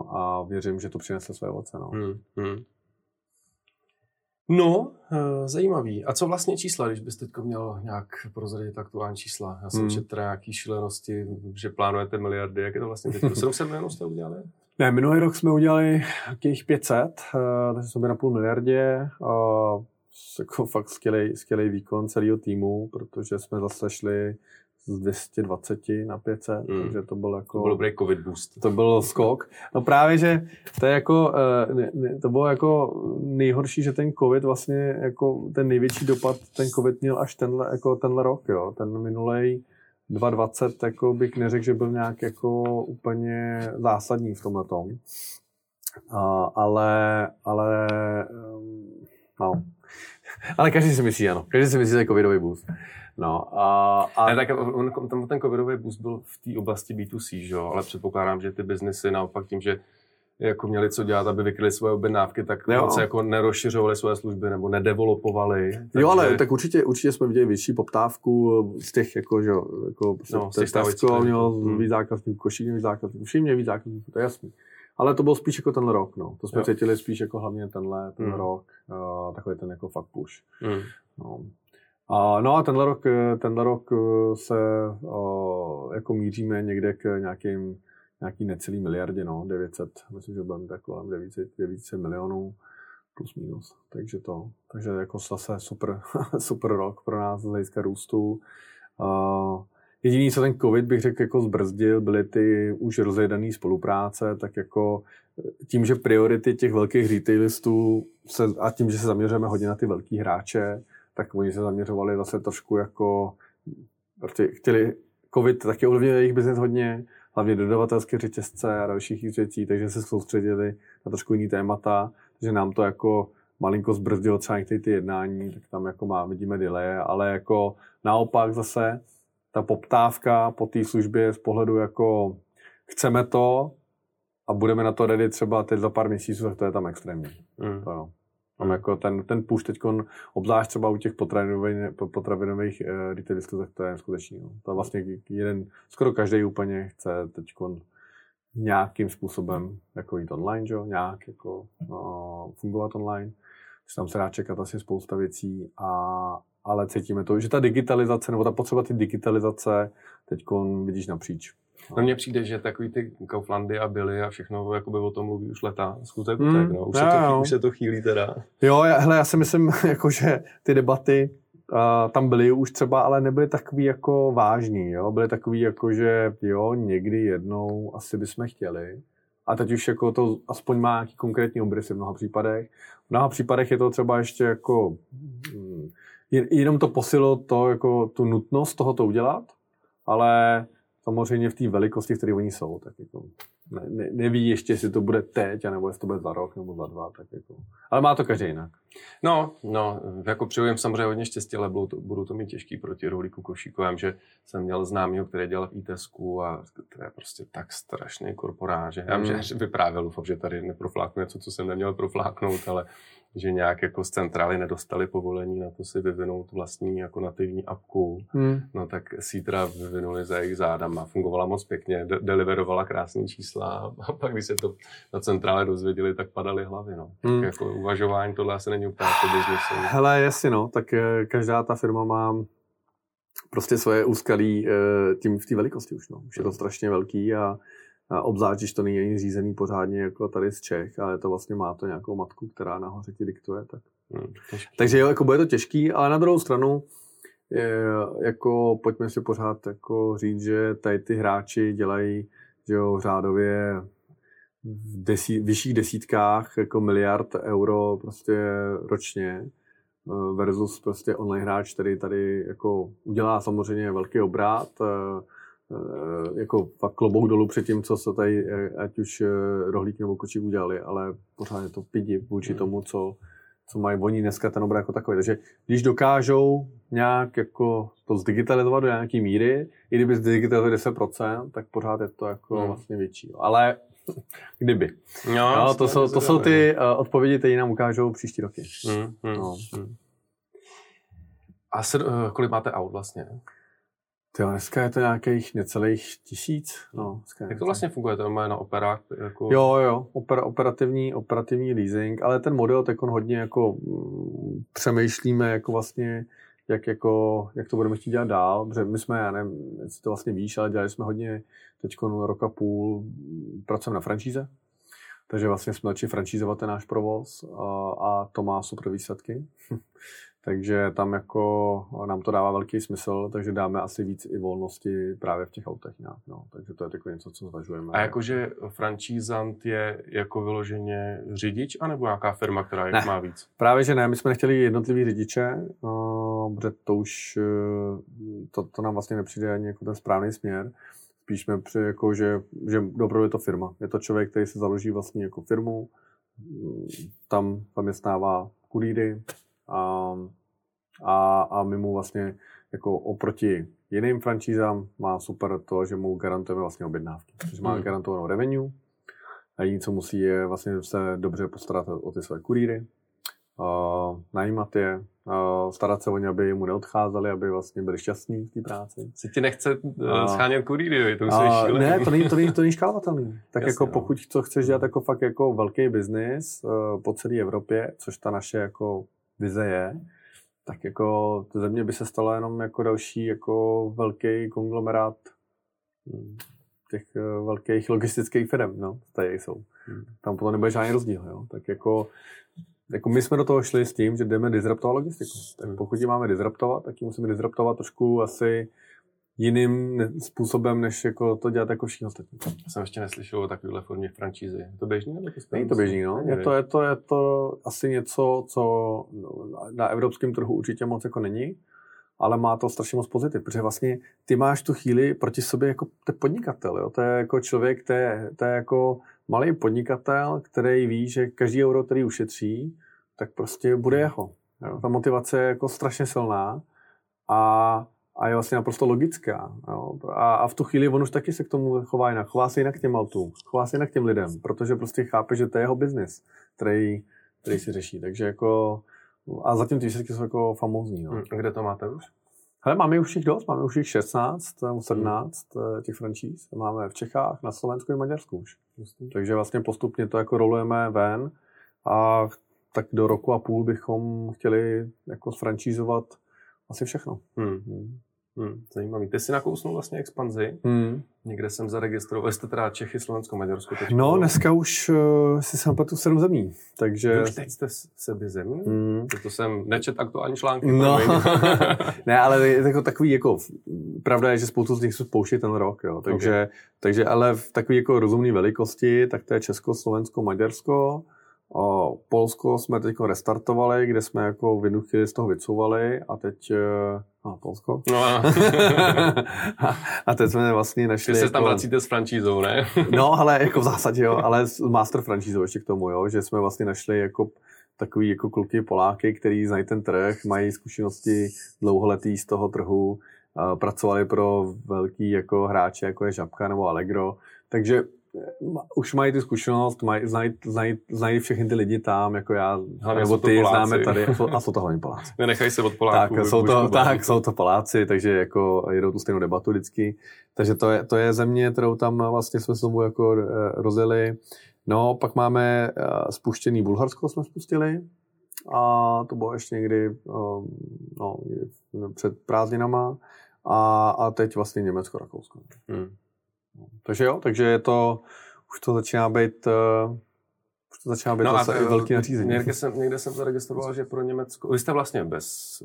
a věřím, že to přinese své ovoce. No. Hmm, hmm. No, eh, zajímavý. A co vlastně čísla, když bys teď měl nějak prozradit aktuální čísla? Já jsem hmm. četl nějaký šílenosti, že plánujete miliardy. Jak je to vlastně teď? 700 milionů jste udělali? Ne, minulý rok jsme udělali těch 500, eh, takže jsme na půl miliardě. Jako fakt skvělý, skvělý výkon celého týmu, protože jsme zase šli z 220 na 500, mm. takže to byl jako... To byl dobrý covid boost. To byl skok. No právě, že to je jako, eh, ne, ne, to bylo jako nejhorší, že ten covid vlastně, jako ten největší dopad ten covid měl až tenhle, jako tenhle rok, jo. Ten minulej 2020, jako bych neřekl, že byl nějak jako úplně zásadní v tomhle tom. ale, ale, ehm, no. Ale každý si myslí, ano. Každý si myslí, že je covidový boost. No, a, a... Ne, tak on, ten, ten covidový boost byl v té oblasti B2C, že jo? ale předpokládám, že ty biznesy naopak tím, že jako měli co dělat, aby vykryli svoje objednávky, tak jo. se jako nerozšiřovali svoje služby nebo nedevelopovali. Takže... Jo, ale tak určitě, určitě jsme viděli větší poptávku z těch, jako, že, jako no, z těch Tesco měl hmm. víc zákazníků, Košík měl víc zákazníků, všichni měli víc zákazníků, to je jasný. Ale to byl spíš jako ten rok, no. To jsme jo. cítili spíš jako hlavně tenhle, ten hmm. rok, uh, takový ten jako fakt push. Hmm. No. A, no a tenhle rok, tenhle rok se uh, jako míříme někde k nějakým nějaký necelý miliardě, no, 900, myslím, že budeme tak kolem 900, 900 milionů plus minus. Takže to, takže jako zase super, super rok pro nás z hlediska růstu. Uh, jediný, co ten covid bych řekl jako zbrzdil, byly ty už rozjedané spolupráce, tak jako tím, že priority těch velkých retailistů se, a tím, že se zaměřujeme hodně na ty velký hráče, tak oni se zaměřovali zase trošku jako, protože chtěli, covid taky ovlivnil jejich biznes hodně, hlavně dodavatelské řetězce a dalších věcí, takže se soustředili na trošku jiný témata, takže nám to jako malinko zbrzdilo třeba některé ty jednání, tak tam jako má, vidíme delay, ale jako naopak zase ta poptávka po té službě z pohledu jako chceme to a budeme na to ready třeba teď za pár měsíců, tak to je tam extrémní. Mm. To jo. Tam mm. jako ten, ten push teď, obzvlášť třeba u těch potravinových, potravinových uh, retailistů, tak to je skutečný. No. To je vlastně jeden, skoro každý úplně chce teď nějakým způsobem jako jít online, že? nějak jako uh, fungovat online. Tam se dá čekat asi spousta věcí, a, ale cítíme to, že ta digitalizace, nebo ta potřeba ty digitalizace teď vidíš napříč. No mně přijde, že takový ty Kauflandy a Billy a všechno jako by o tom mluví už leta. Skutek, mm, no. Už, se to, už se to chýlí teda. Jo, já, hele, já si myslím, jako, že ty debaty uh, tam byly už třeba, ale nebyly takový jako vážný, jo. Byly takový jako, že jo, někdy jednou asi bychom chtěli. A teď už jako to aspoň má nějaký konkrétní obrysy v mnoha případech. V mnoha případech je to třeba ještě jako hm, jenom to posilo to, jako tu nutnost toho to udělat, ale samozřejmě v té velikosti, které oni jsou, tak jako ne, ne, neví ještě, jestli to bude teď, nebo jestli to bude za rok nebo za dva. Tak jako. Ale má to každý jinak. No, no, jako přeju samozřejmě hodně štěstí, ale budou to, budou to mít těžký proti Rohlíku Košíkovém, že jsem měl známého, který dělal v ITSku a to je prostě tak strašný korporáž. Já vím, mm. že vyprávěl, doufám, že tady neprofláknu něco, co jsem neměl profláknout, ale že nějak jako z centrály nedostali povolení na to si vyvinout vlastní jako nativní apku, hmm. no tak Sítra vyvinuli za jejich zádama. Fungovala moc pěkně, de- deliverovala krásné čísla a pak, když se to na centrále dozvěděli, tak padaly hlavy. No. Hmm. Tak jako uvažování tohle asi není úplně jako business. Hele, jasně no, tak eh, každá ta firma má prostě svoje úskalí eh, tím v té velikosti už. No. Už je to strašně velký a a obzvlášť, když to není ani řízený pořádně jako tady z Čech, ale to vlastně má to nějakou matku, která nahoře ti diktuje. Tak. Hmm, Takže jo, jako bude to těžký, ale na druhou stranu je, jako pojďme si pořád jako říct, že tady ty hráči dělají že jo, řádově v desí, vyšších desítkách jako miliard euro prostě ročně eh, versus prostě online hráč, který tady jako udělá samozřejmě velký obrat, eh, Eh, jako fakt klobouk dolů před tím, co se tady, ať už rohlík nebo kočík udělali, ale pořád je to pidi vůči hmm. tomu, co, co mají oni dneska ten obrat jako takový. Takže když dokážou nějak jako to zdigitalizovat do nějaké míry, i kdyby zdigitalizovali 10%, tak pořád je to jako hmm. vlastně větší. Ale kdyby. No, no to, jsou, to jsou ty uh, odpovědi, které nám ukážou příští roky. Hmm, hmm, no. hmm. A se, uh, kolik máte aut vlastně? Jo, dneska je to nějakých necelých tisíc. No, Jak to vlastně funguje? To má na operách? Jako... Jo, jo, oper, operativní, operativní leasing, ale ten model tak on hodně jako mm, přemýšlíme jako vlastně, jak, jako, jak to budeme chtít dělat dál, protože my jsme, já nevím, jestli to vlastně víš, ale dělali jsme hodně teď roka půl, pracujeme na franšíze, takže vlastně jsme začali franšízovat ten náš provoz a, a to má super výsledky. Takže tam jako nám to dává velký smysl, takže dáme asi víc i volnosti právě v těch autech nějak. No. Takže to je takové něco, co zvažujeme. A jakože franšízant je jako vyloženě řidič, anebo jaká firma, která jich ne, má víc? Právě, že ne. My jsme nechtěli jednotlivý řidiče, no, protože to už eh, to, to nám vlastně nepřijde ani jako ten správný směr. Spíš jsme při, jako, že, že dobro je to firma. Je to člověk, který se založí vlastně jako firmu, tam zaměstnává kurýry, a, a, a my mu vlastně jako oproti jiným franšízám má super to, že mu garantujeme vlastně objednávky. Takže má hmm. garantovanou revenue a jediné, co musí, je vlastně se dobře postarat o ty své kurýry, uh, najímat je, uh, starat se o ně, aby mu neodcházeli, aby vlastně byli šťastní v té práci. Si ti nechce uh, schánět kurýry, to uh, Ne, to není, to není, to není škálovatelný. Tak Jasně, jako no. pokud to chceš dělat jako fakt jako velký biznis uh, po celé Evropě, což ta naše jako vize je, tak jako to země by se stala jenom jako další jako velký konglomerát hm, těch eh, velkých logistických firm, no, tady jsou. Hmm. Tam potom nebude žádný rozdíl, jo. Tak jako, jako my jsme do toho šli s tím, že jdeme disruptovat logistiku. Tak hmm. pokud ji máme disruptovat, tak ji musíme disruptovat trošku asi jiným způsobem, než jako to dělat jako všichni ostatní. Já jsem ještě neslyšel o takovéhle formě franšízy. Je to běžný? Nebo to Není to běžný, no. Je to, je, to, je to asi něco, co na evropském trhu určitě moc jako není, ale má to strašně moc pozitiv, protože vlastně ty máš tu chvíli proti sobě jako ten podnikatel, jo? to je jako člověk, to je, to je jako malý podnikatel, který ví, že každý euro, který ušetří, tak prostě bude jeho. Jo? Ta motivace je jako strašně silná a a je vlastně naprosto logická. Jo. A, a v tu chvíli on už taky se k tomu chová jinak. Chová se jinak k těm autům, chová se jinak k těm lidem, protože prostě chápe, že to je jeho biznis, který, který si řeší. Takže jako, a zatím ty výsledky jsou jako famózní. No. Hmm, kde to máte už? Hele, máme už jich dost, máme už jich 16, 17 hmm. těch franšíz. Máme v Čechách, na Slovensku i Maďarsku už. Vlastně. Takže vlastně postupně to jako rolujeme ven a tak do roku a půl bychom chtěli jako sfrančízovat asi všechno. Hmm. Hmm. Hmm, zajímavý. Ty jsi nakousnul vlastně expanzi. Hmm. Někde jsem zaregistroval, jste teda Čechy, Slovensko, Maďarsko. Teď no, dneska už uh, si jsem tu sedm zemí. Takže... Vy už teď jste sedmi zemí? Hmm. To jsem nečet aktuální články. No. ne, ale je jako takový, jako, pravda je, že spoustu z nich se spouští ten rok, jo. Takže, okay. takže ale v takové jako rozumné velikosti, tak to je Česko, Slovensko, Maďarsko. Polsko jsme teď restartovali, kde jsme jako v jednu chvíli z toho vycouvali a teď... Eh, a Polsko. No, a teď jsme vlastně našli... Vy se jako, tam vracíte s franšízou, ne? no, ale jako v zásadě jo, ale s master franšízou ještě k tomu, jo, že jsme vlastně našli jako takový jako kluky Poláky, který znají ten trh, mají zkušenosti dlouholetý z toho trhu, pracovali pro velký jako hráče, jako je Žabka nebo Allegro, takže už mají tu zkušenost, mají, znají, znají, znají všechny ty lidi tam, jako já, hlavně nebo ty Poláci. známe tady, a jsou to hlavně Poláci. Nenechají se od Poláků. Tak, jsou to, tak, jsou to Poláci, takže jako jedou tu stejnou debatu vždycky. Takže to je, to je země, kterou tam vlastně jsme s tomu jako eh, rozjeli. No, pak máme eh, spuštěný Bulharsko, jsme spustili. A to bylo ještě někdy, eh, no, před prázdninama. A, a teď vlastně Německo, Rakousko. Hmm. Takže jo, takže je to, už to začíná být, uh, už to začíná být no zase a, velký nařízení. Někde jsem, někde jsem zaregistroval, že pro Německo, vy jste vlastně bez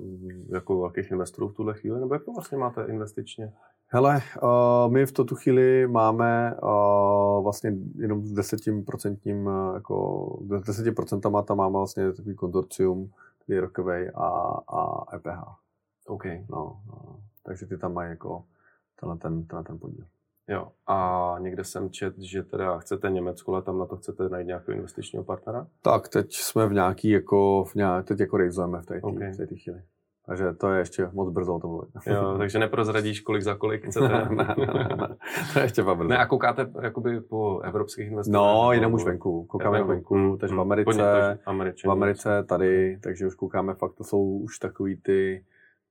jako velkých investorů v tuhle chvíli, nebo jak to vlastně máte investičně? Hele, uh, my v tuto chvíli máme uh, vlastně jenom s desetiprocentním, jako desetiprocentama tam máme vlastně takový kontorcium, který je rokovej a, a EPH. OK. No, no, takže ty tam mají jako tenhle ten, tenhle ten podíl. Jo. A někde jsem čet, že teda chcete Německo, ale tam na to chcete najít nějakého investičního partnera? Tak, teď jsme v nějaký, jako, v nějak, teď jako rejzujeme v té, okay. v chvíli. Takže to je ještě moc brzo o tom mluvit. Jo, takže neprozradíš, kolik za kolik chcete. ne, ne, ne, to je ještě brzo. Ne, a koukáte jakoby po evropských investorech? No, jenom už venku. Koukáme venku, venku hmm, takže v hmm. Americe, v Americe tady, takže už koukáme fakt, to jsou už takový ty,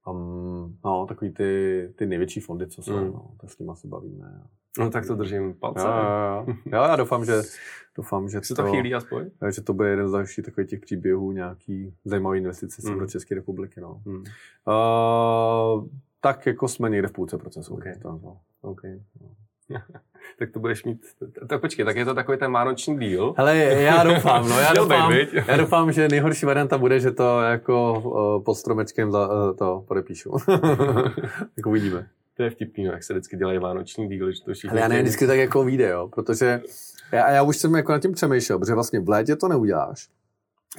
Um, no, takový ty, ty největší fondy, co jsou, mm. no, tak s tím asi bavíme. No tak to držím palce. Jo, jo, jo. jo já doufám, že, doufám, že to, to chýlí aspoň? Že to bude jeden z dalších takových těch příběhů, nějaký zajímavý investice mm. do České republiky. No. Mm. Uh, tak jako jsme někde v půlce procesu. Okay. To, no. okay. No. tak to budeš mít, tak počkej, tak je to takový ten vánoční díl. Hele, já doufám, no já doufám, já doufám, že nejhorší varianta bude, že to jako uh, pod stromečkem za, uh, to podepíšu. tak uvidíme. To je vtipný, no, jak se vždycky dělají vánoční díly, že to. Ale já ne vždycky tak jako vyjde, jo, protože já, já už jsem jako nad tím přemýšlel, protože vlastně v létě to neuděláš,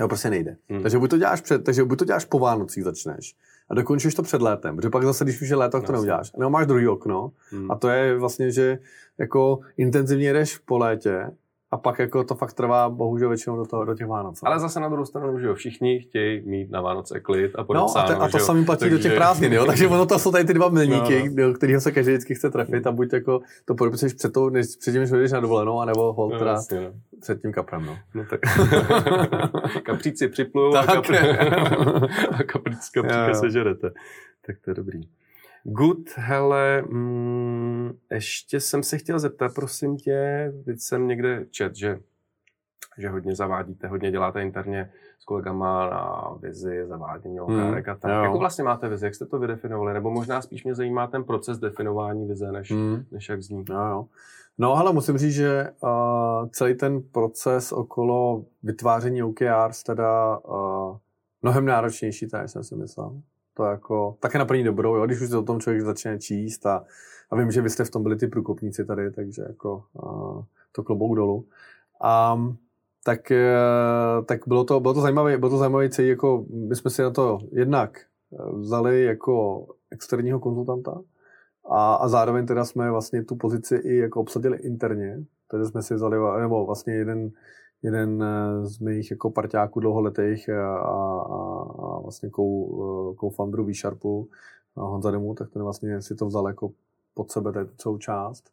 jo, prostě nejde. Hmm. Takže buď to děláš před, takže buď to děláš po Vánocích začneš, a dokončíš to před létem, protože pak zase, když už je léto, tak to neuděláš. A nebo máš druhý okno hmm. a to je vlastně, že jako intenzivně jdeš po létě a pak jako to fakt trvá bohužel většinou do, toho, do těch Vánoc. Ale zase na druhou stranu, že jo, všichni chtějí mít na Vánoce klid a podepsáno, No a, te, a to samý platí takže... do těch prázdnin, jo, takže ono to jsou tady ty dva milníky, no, no. kterého se každý vždycky chce trefit a buď jako to podepisuješ před, tou, než, před tím, než jdeš na dovolenou, anebo hold no, jasně, no. před tím kaprem, no. no tak. Kapříci připlujou a, kapr... a kapřícka se žerete. Tak to je dobrý. Good, hele, mm, ještě jsem se chtěl zeptat, prosím tě, teď jsem někde čet, že že hodně zavádíte, hodně děláte interně s kolegama na vizi, zavádění Hmm, a tak. jo. Jako vlastně máte vizi, jak jste to vydefinovali? Nebo možná spíš mě zajímá ten proces definování vize, než, Hmm. než jak zní. Jo, jo. No ale musím říct, že uh, celý ten proces okolo vytváření OKRs teda uh, mnohem náročnější, než jsem si myslel. To jako, také na první dobrou, jo, když už se o tom člověk začne číst a, a vím, že vy jste v tom byli ty průkopníci tady, takže jako uh, to klobouk dolů. A tak, eh, tak bylo to, bylo to zajímavé, bylo to zajímavé celý, jako my jsme si na to jednak eh, vzali jako externího konzultanta, a, a zároveň teda jsme vlastně tu pozici i jako obsadili interně. Tedy jsme si vzali, nebo vlastně jeden, jeden eh, z mých jako parťáků dlouholetých a, a, a vlastně co- co-founderů V-Sharpu, a Honza Demu, tak ten vlastně si to vzal jako pod sebe tady celou část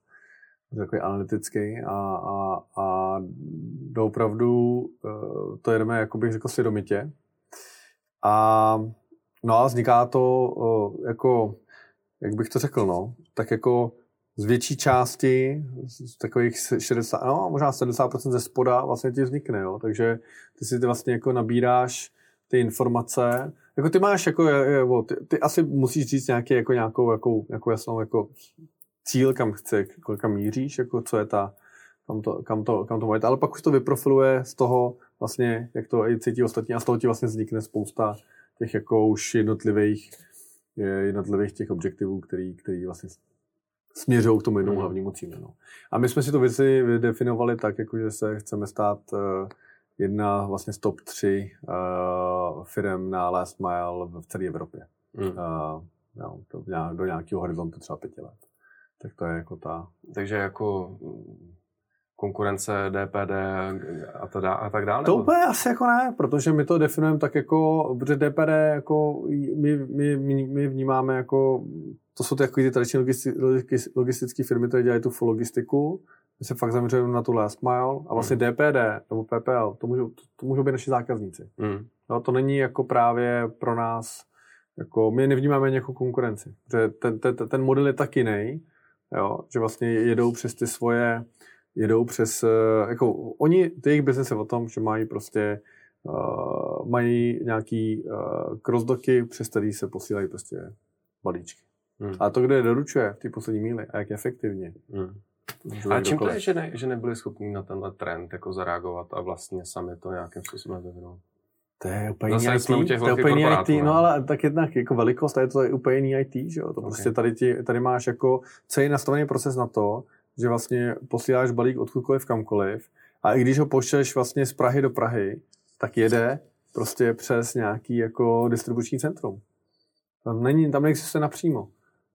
takový analytický a, a, a doopravdu eh, to jedeme, jako bych řekl, svědomitě. A no a vzniká to eh, jako jak bych to řekl, no, tak jako z větší části, z takových 60, no, možná 70% ze spoda vlastně ti vznikne, jo, takže ty si ty vlastně jako nabíráš ty informace, jako ty máš jako, jo, ty, ty asi musíš říct nějaký, jako nějakou, jako, jako jasnou, jako cíl, kam chce, kam míříš, jako co je ta, kam to, kam to, kam to máte, ale pak už to vyprofiluje z toho vlastně, jak to i cítí ostatní a z toho ti vlastně vznikne spousta těch jako už jednotlivých jednotlivých těch objektivů, který, který vlastně směřují k tomu jednomu Mhm. hlavnímu cíli. No. A my jsme si to věci vydefinovali tak, jako že se chceme stát uh, jedna vlastně z top 3 uh, firm na last mile v celé Evropě. Hmm. Uh, no, to nějak, do nějakého horizontu třeba pěti let. Tak to je jako ta... Takže jako mm, konkurence DPD a, to dá, a tak dále? To úplně asi jako ne, protože my to definujeme tak jako, protože DPD jako my, my, my, my vnímáme jako, to jsou ty, jako ty tradiční logisti, logistické firmy, které dělají tu full logistiku, my se fakt zaměřujeme na tu last mile a vlastně Hmm. DPD nebo PPL, to můžou, to, to můžou být naši zákazníci. Hmm. No, to není jako právě pro nás, jako my nevnímáme jako konkurenci, protože ten, ten, ten model je tak jiný, jo, že vlastně jedou přes ty svoje, jedou přes, eh, jako oni, ty jejich business je o tom, že mají prostě, uh, mají nějaký uh, crossdocky, přes který se posílají prostě balíčky. Hmm. A to, kdo je doručuje v té poslední míli a jak efektivně. Hmm. A čím to je, že, ne, že nebyli schopni na tenhle trend jako zareagovat a vlastně sami to nějakým způsobem vyvinout? To je úplně Zase jiný jsme u IT, těch to je úplně IT, ne? no ale tak jednak jako velikost, a je to úplně jiný IT, že jo, to Ok. prostě tady, ti, tady máš jako celý nastavený proces na to, že vlastně posíláš balík odkudkoliv kamkoliv a i když ho pošleš vlastně z Prahy do Prahy, tak jede prostě přes nějaký jako distribuční centrum. Tam není, tam neexistuje napřímo.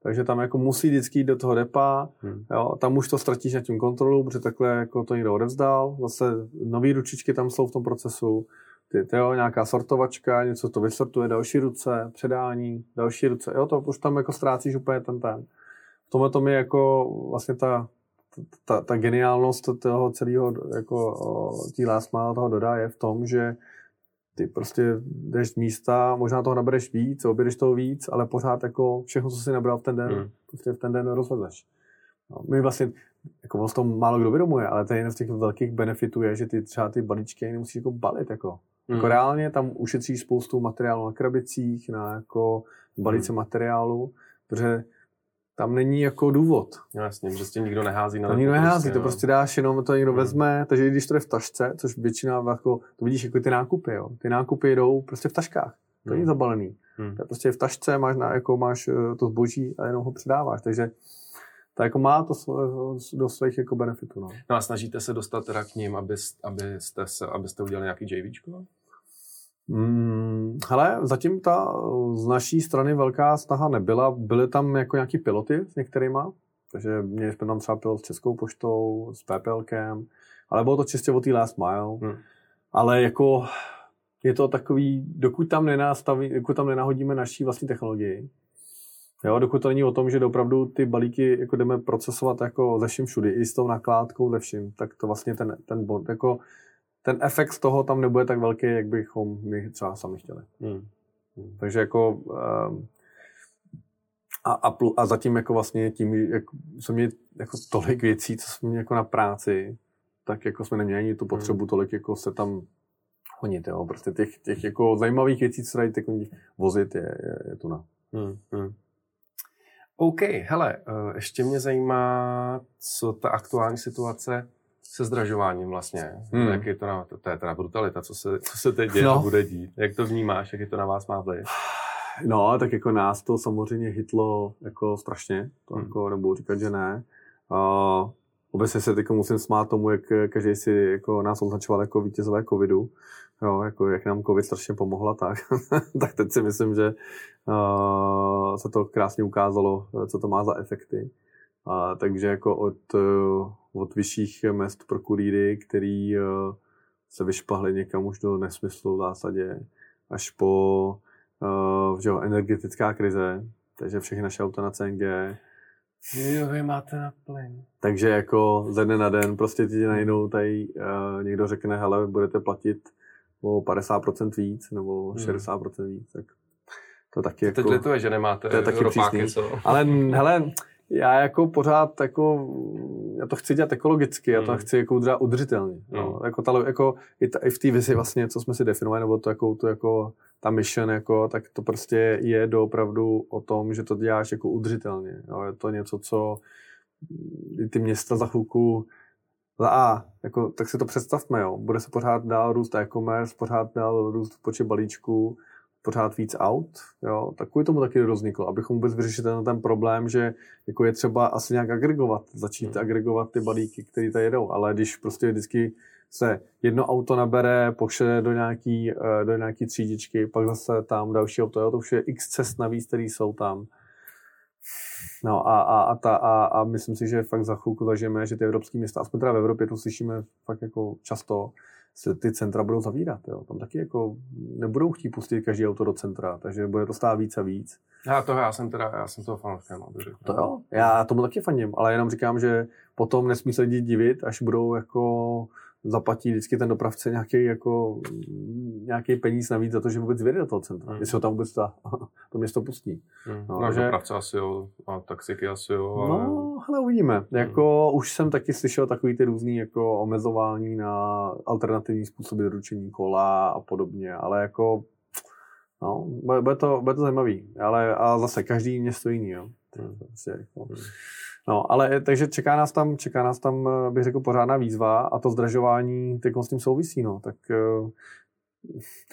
Takže tam jako musí vždycky jít do toho depa, Hmm. jo, tam už to ztratíš na tím kontrolu, protože takhle jako to někdo odevzdal, zase nový ručičky tam jsou v tom procesu, ty, ty jo, nějaká sortovačka, něco to vysortuje, další ruce, předání, další ruce, jo, to už tam jako ztrácíš úplně ten ten. V tomhle tom je jako vlastně ta, ta, ta geniálnost toho celého jako tý last mile toho dodá je v tom, že ty prostě jdeš z místa, možná toho nabereš víc, objedeš toho víc, ale pořád jako všechno, co si nabral v ten den, Hmm. prostě v ten den rozvezeš. No, my vlastně, jako on z toho málo kdo vědomuje, ale to je jeden z těch velkých benefitů je, že ty třeba ty balíčky nemusíš jako balit, jako. Hmm. Jako reálně tam ušetříš spoustu materiálu na krabicích, na jako balíce materiálu, protože tam není jako důvod. No jasně, že s tím nikdo nehází na To nikdo nehází, to no. prostě dáš jenom, to někdo Hmm. vezme, takže i když to je v tašce, což většina, jako, to vidíš jako ty nákupy, jo. Ty nákupy jdou prostě v taškách, to není Hmm. zabalený. Hmm. To je prostě v tašce, máš, na, jako máš eh, to zboží a jenom ho předáváš, takže to jako má to do svých jako benefitů. No. No a snažíte se dostat teda k ním, abys, abyste, se, abyste udělali nějaký JVčko? Hmm, hele, zatím ta z naší strany velká snaha nebyla. Byly tam jako nějaký piloty s některýma, takže měli jsme tam třeba pilot s Českou poštou, s PPLkem, ale bylo to čistě o té last mile. Hmm. Ale jako je to takový, dokud tam, nenastaví, dokud tam nenahodíme naší vlastní technologii, jo, dokud to není o tom, že opravdu ty balíky jako jdeme procesovat jako ze vším všudy, i s tou nakládkou ze vším, tak to vlastně ten, ten bod, jako ten efekt z toho tam nebude tak velký, jak bychom my třeba sami chtěli. Hmm. Hmm. Takže jako um, a, a, a zatím jako vlastně tím, jak jsem měl jako tolik věcí, co jsem měl jako na práci, tak jako jsme neměli ani tu potřebu hmm. tolik jako se tam honit, jo. Prostě těch, těch jako zajímavých věcí, co dají vozit, je, je, je tu na. Hmm. Hmm. OK, hele, eh, ještě mě zajímá, co ta aktuální situace se zdražováním vlastně. Hmm. Jak je to, na, to, to je teda brutalita, co se, co se teď děje no. a bude dít. Jak to vnímáš, jak je to na vás má vliv? No, tak jako nás to samozřejmě hitlo jako strašně, to hmm. jako nebudu říkat, že ne. Uh, obecně se teď musím smát tomu, jak každý si jako nás označoval jako vítězové covidu. Jo, jako jak nám covid strašně pomohla, tak, tak teď si myslím, že uh, se to krásně ukázalo, co to má za efekty. Uh, takže jako od, uh, od vyšších mest pro kurýry, který uh, se vyšpahli někam už do nesmyslu v zásadě, až po uh, že jo, energetická krize, takže všechny naše auta na CNG. Jo, vy máte na plyn. Takže jako ze dne na den prostě ti najednou tady uh, někdo řekne, hele, budete platit o 50% víc nebo 60% hmm. víc, tak to taky to jako... Teď lituje, že nemáte to je taky ropáky, co? Ale hele, já jako pořád jako, já to chci dělat ekologicky, já to hmm. chci jako udržet udržitelně. No. Hmm. Jako, ta, jako i, ta, i, v té vizi vlastně, co jsme si definovali, nebo to jako, to jako ta mission, jako, tak to prostě je doopravdu o tom, že to děláš jako udržitelně. Jo. Je to něco, co ty města za chvilku za A, jako, tak si to představme, jo. Bude se pořád dál růst e-commerce, pořád dál růst počet balíčků, pořád víc aut, jo, tak kvůli tomu taky rozniklo, abychom vůbec vyřešili ten, ten problém, že jako je třeba asi nějak agregovat, začít hmm. agregovat ty balíky, které tady jedou, ale když prostě vždycky se jedno auto nabere, pošle do nějaký, eh, do nějaký třídičky, pak zase tam další auto, jo, to už je x cest navíc, které jsou tam. No a, a, a, ta, a, a myslím si, že fakt za chvilku zažijeme, že ty evropské města, aspoň teda v Evropě to slyšíme fakt jako často, se ty centra budou zavírat. Jo. Tam taky jako nebudou chtít pustit každý auto do centra, takže bude to stát víc a víc. Já to já jsem teda, já jsem toho fanouškem. To jo, já tomu taky faním, ale jenom říkám, že potom nesmí se lidi divit, až budou jako zaplatí vždycky ten dopravce nějaký, jako, nějaký peníz navíc za to, že vůbec vyjde do toho centra. Hmm. Jestli ho tam vůbec ta, to město pustí. Hmm. No, no že... dopravce asi jo, a taxiky asi jo. Ale... No, ale uvidíme. Hmm. Jako, už jsem taky slyšel takový ty různý jako omezování na alternativní způsoby doručení kola a podobně, ale jako No, bude to, bude to zajímavý, ale a zase každý město jiný, jo. Hmm. Prostě, jako. Hmm. No, ale takže čeká nás tam, čeká nás tam, eh, bych řekl, pořádná výzva a to zdražování teď s tím souvisí, no, tak uh,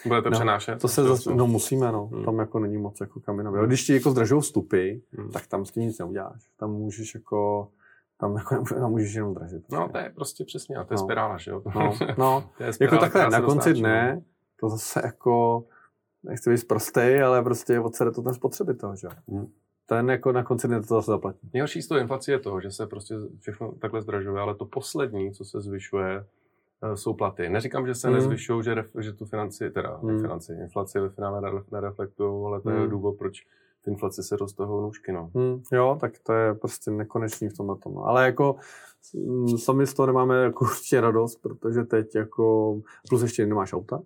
Budete no, přenášet? To se zase, no musíme, no. Hmm. Tam jako není moc jako kam jinam. Když ti jako zdražou vstupy, hmm. tak tam s tím nic neuděláš. Tam můžeš jako tam jako tam můžeš jenom zdražit. Prostě. No, to je prostě přesně, a to je no. spirála, že jo? No, no. je spirála, jako takhle, na konci dne, to zase jako, nechci být prostý, ale prostě odsede to ten spotřebitel, že jo? Hmm ten jako na konci dne to zase zaplatí. Nejhorší z toho inflace je to, že se prostě všechno takhle zdražuje, ale to poslední, co se zvyšuje, eh, jsou platy. Neříkám, že se mm. nezvyšují, že, ref, že tu financi, teda mm. financi, inflaci ve finále nereflektují, ale to mm. je hmm. důvod, proč ty inflace se roztahou nůžky. No. Mm, jo, tak to je prostě nekonečný v tomhle tomu. Ale jako sami z toho nemáme jako určitě radost, protože teď jako, plus ještě nemáš auta,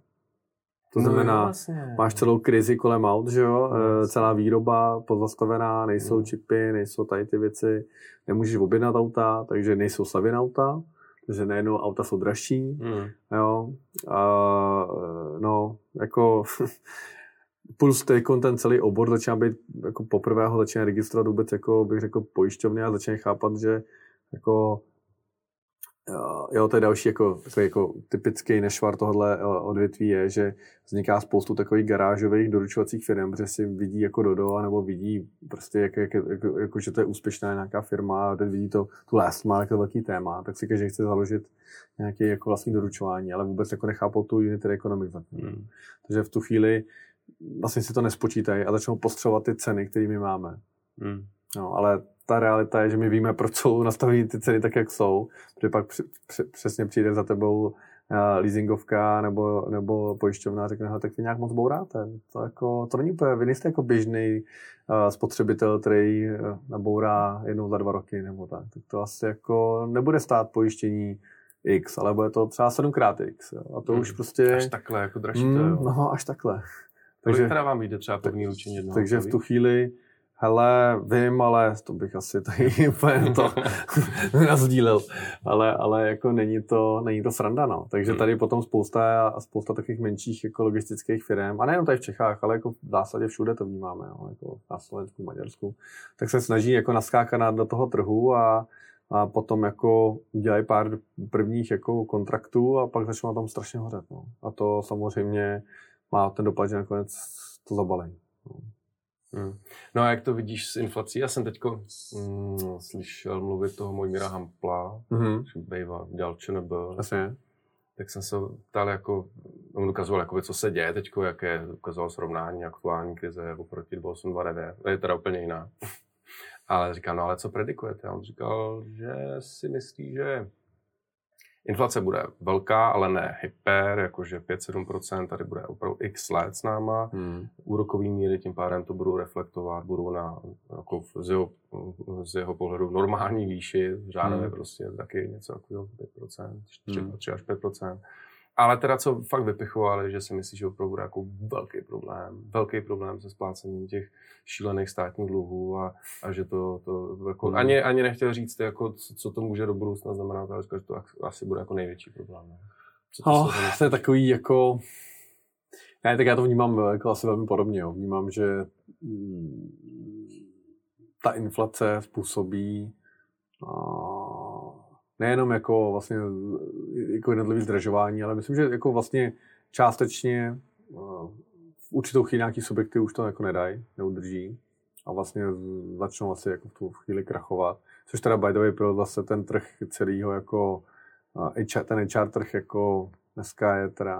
to znamená, no, vlastně. máš celou krizi kolem aut, že jo? No, celá výroba pozastavená, nejsou no. čipy, nejsou tady ty věci, nemůžeš objednat auta, takže nejsou savě auta, takže nejenom auta jsou dražší, mm. jo. A, no, jako plus teď ten celý obor začíná být, jako poprvé ho začíná registrovat vůbec, jako bych řekl, pojišťovně a začíná chápat, že jako Jo, to je další jako, takový jako typický nešvar tohohle eh, odvětví je, že vzniká spoustu takových garážových doručovacích firm, protože si vidí jako Dodo, nebo vidí prostě, jak, jak, jak, jako, že to je úspěšná nějaká firma a teď vidí to, tu last má jako velký téma, tak si každý chce založit nějaké jako vlastní doručování, ale vůbec jako nechápou tu unitary economics. Hmm. Takže v tu chvíli vlastně si to nespočítají a začnou postřovat ty ceny, které my máme. Hmm. No, ale ta realita je, že my víme, proč jsou nastavené ty ceny tak, jak jsou, protože pak přesně přijde za tebou uh, leasingovka nebo, nebo pojišťovna a řekne, tak vy nějak moc bouráte. To, jako, to není úplně, vy nejste jako běžný uh, spotřebitel, který uh, nabourá jednou za dva roky nebo tak. tak. to asi jako nebude stát pojištění X, ale bude to třeba 7x X. Jo. A to hmm. už prostě... Až takhle, jako dražíte, mm, No, až takhle. Takže, teda vám vyjde třeba první učení Takže v tu chvíli Hele, vím, ale to bych asi tady úplně to nazdílel. Ale, ale jako není to, není to sranda, no. Takže tady potom spousta, spousta takových menších jako logistických firm, a nejenom tady v Čechách, ale jako v zásadě všude to vnímáme, no. jako na Slovensku, Maďarsku, tak se snaží jako naskákat do toho trhu a, a potom jako udělají pár prvních jako kontraktů a pak začnou na tom strašně hořet. No. A to samozřejmě má ten dopad, že nakonec to zabalení. No. Hmm. No a jak to vidíš s inflací? Já jsem teď mm, slyšel mluvit toho Mojmíra Hampla, mm-hmm. že bývá, dělal ČNB. Jasně. Tak jsem se ptal, jako, on ukazoval, jako, co se děje teď, jaké ukazoval srovnání aktuální krize oproti 2829. Je teda úplně jiná. ale říkám, no ale co predikujete? A on říkal, že si myslí, že Inflace bude velká, ale ne hyper, jakože 5-7%, tady bude opravdu x let s náma. Hmm. Úrokový míry tím pádem to budou reflektovat, budou na, jako z, jeho, z jeho pohledu normální výši, řádově hmm. prostě taky něco jako 5%, 3, hmm. 3 až 5%. Ale teda, co fakt vypichovali, že si myslí, že opravdu bude jako velký problém, velký problém se splácením těch šílených státních dluhů a, a že to, to jako, hmm. ani, ani nechtěl říct, jako, co, to může do budoucna znamenat, ale říkal, že to asi bude jako největší problém. Ne? Co to, oh, to je takový jako... Ne, tak já to vnímám jako asi velmi podobně. Jo. Vnímám, že mm, ta inflace způsobí nejenom jako vlastně jako jednotlivý zdražování, ale myslím, že jako vlastně částečně eh, v určitou chvíli nějaký subjekty už to jako nedají, neudrží a vlastně začnou asi jako v tu chvíli krachovat. Což teda by the way pro zase ten trh celýho jako HR, eh, ten HR trh jako dneska je teda,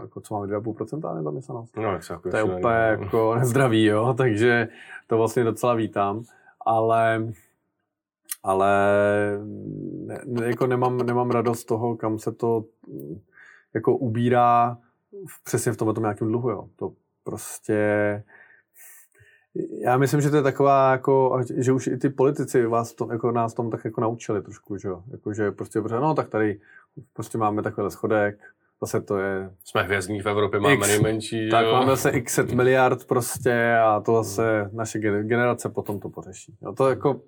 jako co máme 2,5% nezaměstnanost. No, jako to je úplně jako nezdravý, jo, takže to vlastně docela vítám. Ale ale ne, jako nemám, nemám radost z toho, kam se to jako ubírá přesně v tomto nějakém dluhu. Jo. To prostě já myslím, že to je taková, jako, že už i ty politici vás to, jako nás tom tak jako naučili trošku, že jo. Jako, že prostě, no tak tady prostě máme takovýhle schodek, zase to je... Jsme hvězdní v Evropě, máme x, nejmenší. Tak jo. máme zase x set miliard prostě a to zase naše generace potom to pořeší. Jo, to jako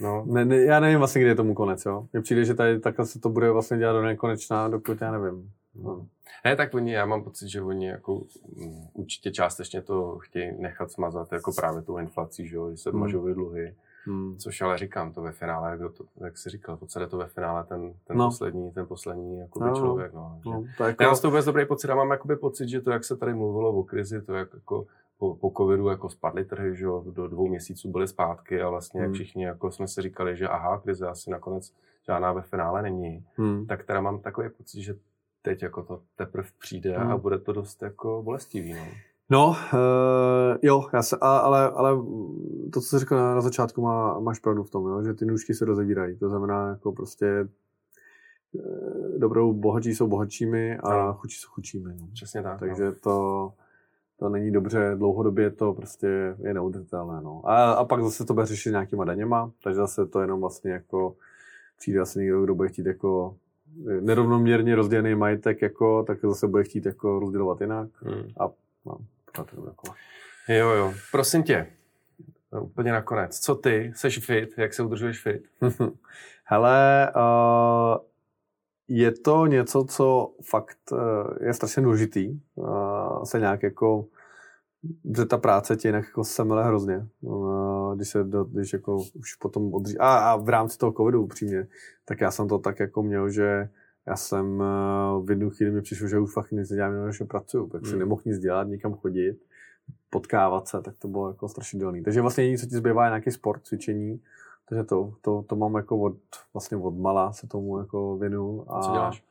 No. Ne, ne, já nevím vlastně, kdy je tomu konec, jo. Mně přijde, že tady takhle se to bude vlastně dělat do nekonečná, dokud já nevím. No. Ne, tak oni, já mám pocit, že oni jako um, určitě částečně to chtějí nechat smazat jako právě tou inflací, že, jo, že se hmm. mažou dluhy. Hmm. Což ale říkám, to ve finále, jak, to, jak jsi říkal, to celé to ve finále ten, ten no. poslední, ten poslední jakoby no. člověk. No. no jako... Já mám z toho vůbec dobrý pocit, já mám jakoby pocit, že to, jak se tady mluvilo o krizi, to jak jako po, po covidu jako spadly trhy, že jo, do dvou měsíců byly zpátky a vlastně hmm. všichni jako jsme si říkali, že aha, krize asi nakonec žádná ve finále není, hmm. tak teda mám takový pocit, že teď jako to teprve přijde hmm. a bude to dost jako bolestivý. No. No, uh, jo, já se, a, ale, ale to, co jsi řekl na, na začátku, má, máš pravdu v tom, jo, že ty nůžky se rozevírají. To znamená, jako prostě eh, dobrou bohatší jsou bohatšími a no. chudší jsou chudšími. No. Přesně tak. Takže no. to, to není dobře, dlouhodobě to prostě je neudržitelné. No. A, a pak zase to bude řešit nějakýma daněma, takže zase to jenom vlastně jako přijde asi někdo, kdo bude chtít jako nerovnoměrně rozdělený majetek, jako, tak zase bude chtít jako rozdělovat jinak. Hmm. A no, to jako. Jo, jo. Prosím tě, úplně nakonec. Co ty? Seš fit? Jak se udržuješ fit? Hele, uh, je to něco, co fakt uh, je strašně důležitý. Uh, se nějak jako že ta práce tě jinak jako semele hrozně. Uh, když se do, když jako už potom odří... A, a v rámci toho covidu upřímně, tak já jsem to tak jako měl, že já jsem v jednu chvíli mi přišlo, že už fakt nic nedělám, než pracuju, tak hmm. si nemohl nic dělat, nikam chodit, potkávat se, tak to bylo jako strašidelný. Takže vlastně jediné, co ti zbývá, je nějaký sport, cvičení, takže to, to, to mám jako od, vlastně od mala se tomu jako věnu. A, co děláš?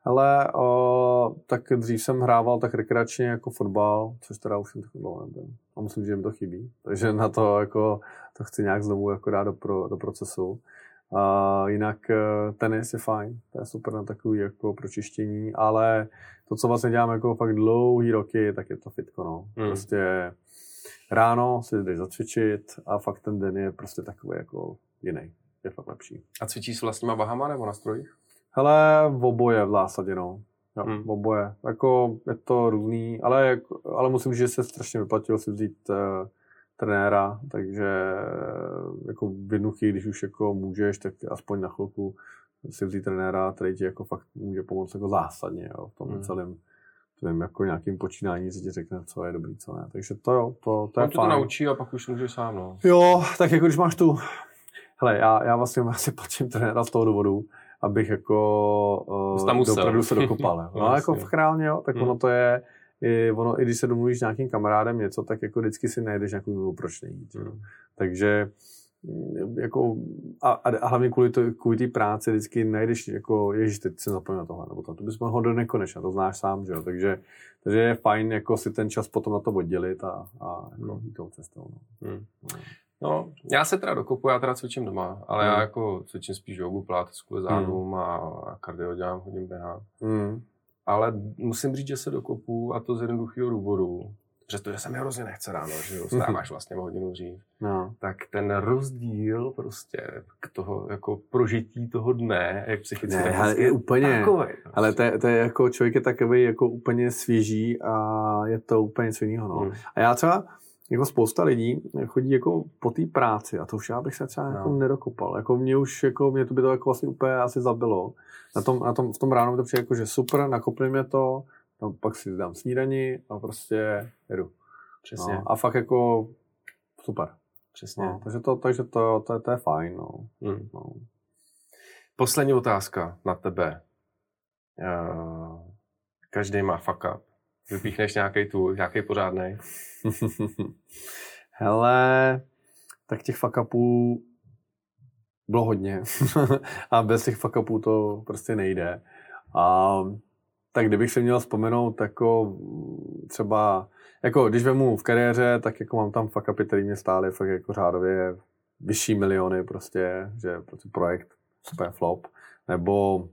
Hele, o, tak dřív jsem hrával tak rekreačně jako fotbal, což teda už jsem tak dlouho nebyl. A myslím, že mi to chybí. Takže na to jako to chci nějak znovu jako dát do, pro, do procesu. A jinak e, tenis je fajn, to je super na takový jako pročištění, ale to, co vlastně dělám jako fakt dlouhý roky, tak je to fitko, no. Hmm. Prostě ráno si jdeš zacvičit a fakt ten den je prostě takový jako jiný. Je fakt lepší. A cvičíš s vlastníma vahama nebo na strojích? Hele, v oboje v zásadě, no. Jo, hmm. v oboje. Jako je to různý, ale, ale musím říct, že se strašně vyplatilo si vzít uh, trenéra, takže jako v jednu chvíli, když už jako můžeš, tak aspoň na chvilku si vzít trenéra, který ti jako fakt může pomoct jako zásadně jo, v tom hmm. celém tvým jako nějakým počínání, si ti řekne, co je dobrý, co ne. Takže to jo, to, to je On to naučí a pak už můžeš sám, no. Jo, tak jako když máš tu, hele, já, já vlastně asi platím trenéra z toho důvodu, abych jako uh, dopravdu se dokopal. no, no jako v reálně, jo, tak hmm. ono to je, i, ono, i když se domluvíš s nějakým kamarádem něco, tak jako vždycky si najdeš nějakou důvodu, proč nejít. Hmm. Takže jako, a, a, hlavně kvůli, to, kvůli té práci vždycky najdeš, jako, ježiš, teď se zapomněl na tohle, nebo to, to bys mohl do nekonečna, to znáš sám, že jo, takže, takže je fajn jako si ten čas potom na to oddělit a, a jako hmm. tou cestou. No. Hmm. No. No, já se teda dokopu, já teda cvičím doma, ale hmm. já jako cvičím spíš jogu, pilates kvůli zádům hmm. a kardio dělám, hodím běhat. Hmm. Ale musím říct, že se dokopu a to z jednoduchého důvodu. Přestože se mi hrozně nechce ráno, že jo, stáváš vlastně o hodinu dřív. No. Tak ten rozdíl prostě k toho, jako prožití toho dne, jak psychicky ne, ale je úplně, takovej, prostě. ale to, je, to je jako, člověk je takový jako úplně svěží a je to úplně něco jiného, no. Hmm. A já třeba, jako spousta lidí chodí jako po té práci a to už já bych se třeba no. jako nedokopal. Jako mě už, jako mě to by to jako vlastně úplně asi zabilo. Na tom, na tom, v tom ránu mi to přijde jako, že super, nakopli mě to, no, pak si dám snídani a prostě jedu. Přesně. No, a fakt jako super. Přesně. No, takže to, takže to, to, to je fajn. No. Hmm. No. Poslední otázka na tebe. každý má fuck up. Vypíchneš nějaký tu, nějaký pořádný. Hele, tak těch fuck upů bylo hodně. a bez těch fuck upů to prostě nejde. A tak kdybych se měl vzpomenout jako třeba, jako když vemu v kariéře, tak jako mám tam fuck upy, který mě stály fakt jako řádově vyšší miliony prostě, že prostě projekt super flop. Nebo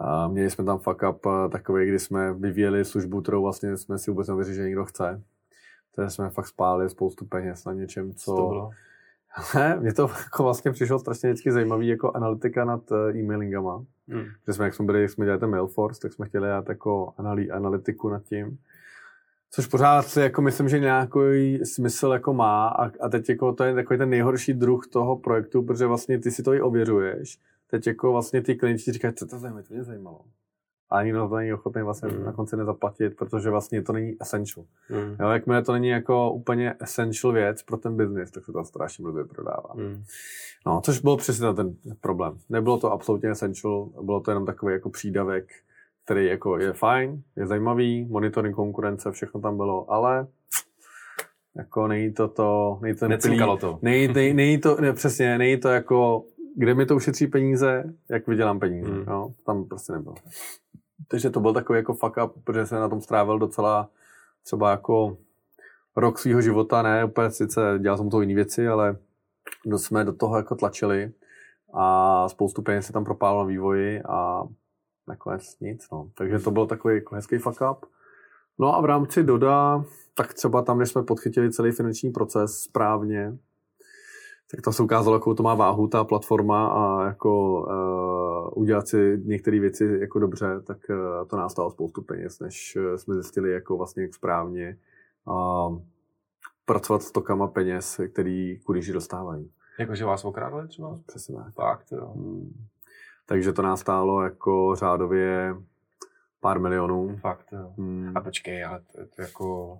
a měli jsme tam fuck up takový, kdy jsme vyvíjeli službu, kterou vlastně jsme si vůbec nevěřili, že někdo chce. Takže jsme fakt spálili spoustu peněz na něčem, co... To Ne, mně to jako vlastně přišlo strašně vždycky zajímavý jako analytika nad eh, e-mailingama. Hmm. Že jsme, jak jsme byli, jsme dělali ten Mailforce, tak jsme chtěli dělat jako analý, analytiku nad tím. Což pořád si jako myslím, že nějaký smysl jako má a, a teď jako to je takový ten nejhorší druh toho projektu, protože vlastně ty si to i ověřuješ teď jako vlastně ty klienti říkají, co to zajímavé, to mě zajímalo. A nikdo to není ochotný vlastně mm. na konci nezaplatit, protože vlastně to není essential. Mm. Jo, jakmile to není jako úplně essential věc pro ten biznis, tak se to strašně blbě prodává. Mm. No, což byl přesně ten problém. Nebylo to absolutně essential, bylo to jenom takový jako přídavek, který jako je fajn, je zajímavý, monitoring konkurence, všechno tam bylo, ale jako není to to, není to, plý, to. Není, není, není to, ne, přesně, není to jako kde mi to ušetří peníze, jak vydělám peníze. Mm. Jo? Tam prostě nebylo. Takže to byl takový jako fuck up, protože jsem na tom strávil docela třeba jako rok svého života, ne úplně sice dělal jsem to jiné věci, ale jsme do toho jako tlačili a spoustu peněz se tam propálilo na vývoji a nakonec nic. No. Takže to byl takový jako hezký fuck up. No a v rámci Doda, tak třeba tam, když jsme podchytili celý finanční proces správně, tak to se ukázalo, jakou to má váhu ta platforma a jako uh, udělat si některé věci jako dobře, tak uh, to nás stalo spoustu peněz, než uh, jsme zjistili, jako vlastně jak správně uh, pracovat s tokama peněz, který kurýři dostávají. Jakože vás okrádli třeba? Přesně tak. Fakt, jo. Hmm. Takže to nás stálo jako řádově pár milionů. Fakt, jo. Hmm. A počkej, ale to, to jako,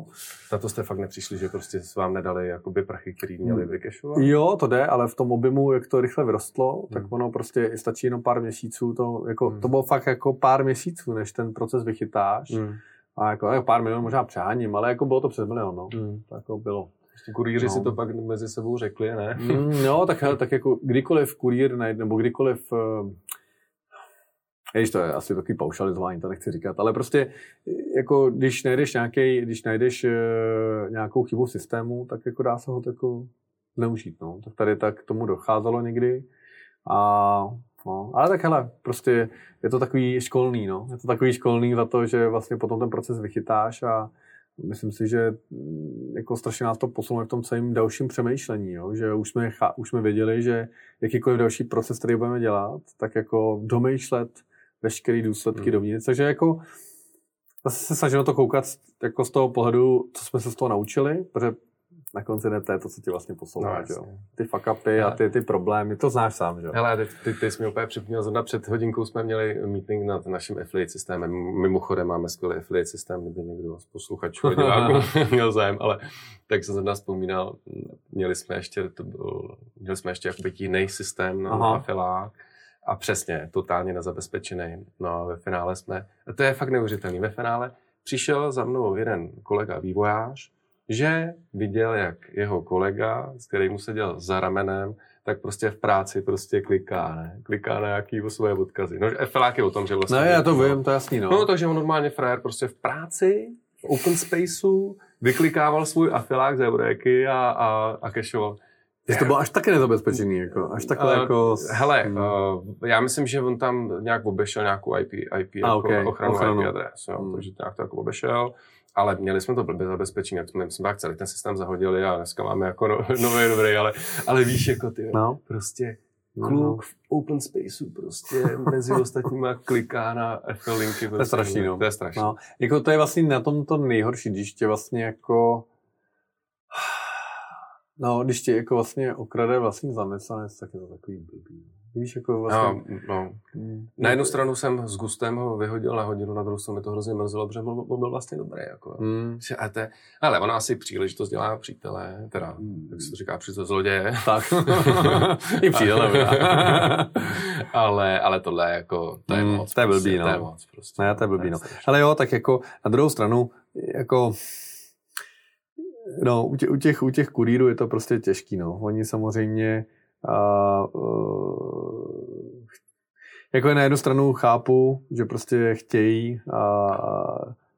za to jste fakt nepřišli, že prostě s vám nedali jakoby prachy, který měli hmm. vykešovat? Jo, to jde, ale v tom objemu, jak to rychle vyrostlo, hmm. tak ono prostě stačí jenom pár měsíců, to, jako, hmm. to bylo fakt jako pár měsíců, než ten proces vychytáš. Hmm. A jako, jako pár milionů možná přeháním, ale jako bylo to přes milion, no. Hmm. To jako bylo. Prostě kurýři no. si to pak mezi sebou řekli, ne? Mm, jo, tak, tak jako kdykoliv kurýr najde, nebo kdykoliv uh, Jež to je asi takový paušalizování, to nechci říkat, ale prostě jako když najdeš, nějaký, když najdeš uh, nějakou chybu v systému, tak jako dá se ho jako zneužít. No. Tak tady tak tomu docházelo někdy. A, no. Ale tak hele, prostě je to takový školný, no. Je to takový školný za to, že vlastně potom ten proces vychytáš a myslím si, že mm, jako strašně nás to posunuje v tom celém dalším přemýšlení, jo? že už jsme, už jsme věděli, že jakýkoliv další proces, který budeme dělat, tak jako domýšlet veškeré důsledky hmm. dovnitř. Takže jako zase se snažíme to koukat jako z toho pohledu, co jsme se z toho naučili, protože na konci dne to je to, co tě vlastně posouvá, No, jo. Ty fuck upy a ty, ty problémy, to znáš sám, že. Hele, ty, ty, ty jsi mi úplně připomněl, zrovna před hodinkou jsme měli meeting nad naším affiliate systémem. Mimochodem máme skvělý affiliate systém, kdyby někdo z posluchačů a diváků měl zájem, ale tak jsem zrovna vzpomínal, měli jsme ještě, to byl, měli jsme ještě jakoby jiný systém na afilák a přesně, totálně nezabezpečený. No a ve finále jsme, a to je fakt neuvěřitelný, ve finále přišel za mnou jeden kolega vývojář, že viděl, jak jeho kolega, s kterým mu seděl za ramenem, tak prostě v práci prostě kliká, ne? Kliká na nějaký svoje odkazy. No, FLák je o tom, že vlastně... Ne, já to vím, to je jasný, no. No, takže on normálně frajer prostě v práci, v open spaceu, vyklikával svůj afilák z Eureky a, a, a cacheoval. Že to bylo až taky nezabezpečený, jako, až takhle Eh, jako... Hele, Hmm. uh, já myslím, že on tam nějak obešel nějakou IP, IP jako okej, ochranu, ochranu. IP adres, jo, Hmm. takže to nějak to jako obešel. Ale měli jsme to blbě zabezpečení, jak jsme, jsme tak celý ten systém zahodili a dneska máme jako no, nový dobrý, ale, ale víš, jako ty, No. prostě No. kluk v open spaceu prostě mezi ostatníma kliká na FL linky. To je strašný, no. To je strašný. No, jako to je vlastně na tom to nejhorší, když tě vlastně jako... No, když tě jako vlastně okrade vlastní zaměstnanec, tak je to takový blbý. Víš, jako No, vlastně... no. Mm. Na jednu stranu jsem s Gustem ho vyhodil na hodinu, na druhou stranu mi to hrozně mrzelo, protože on, on byl vlastně dobrý. Jako. Mm. A to, je- ale ona asi příležitost dělá přítele, teda, jak se to říká, přítel zloděje. Tak. I přítel, ale, ale tohle je jako, to je Mm, moc. to je prostě, blbý, no. To je moc prostě. Ne, to je blbý, no. Ale jo, tak jako na druhou stranu, jako no, u, tě, u, těch, u těch kurýrů je to prostě těžký, no. Oni samozřejmě a, uh, jako je na jednu stranu chápu, že prostě chtějí a,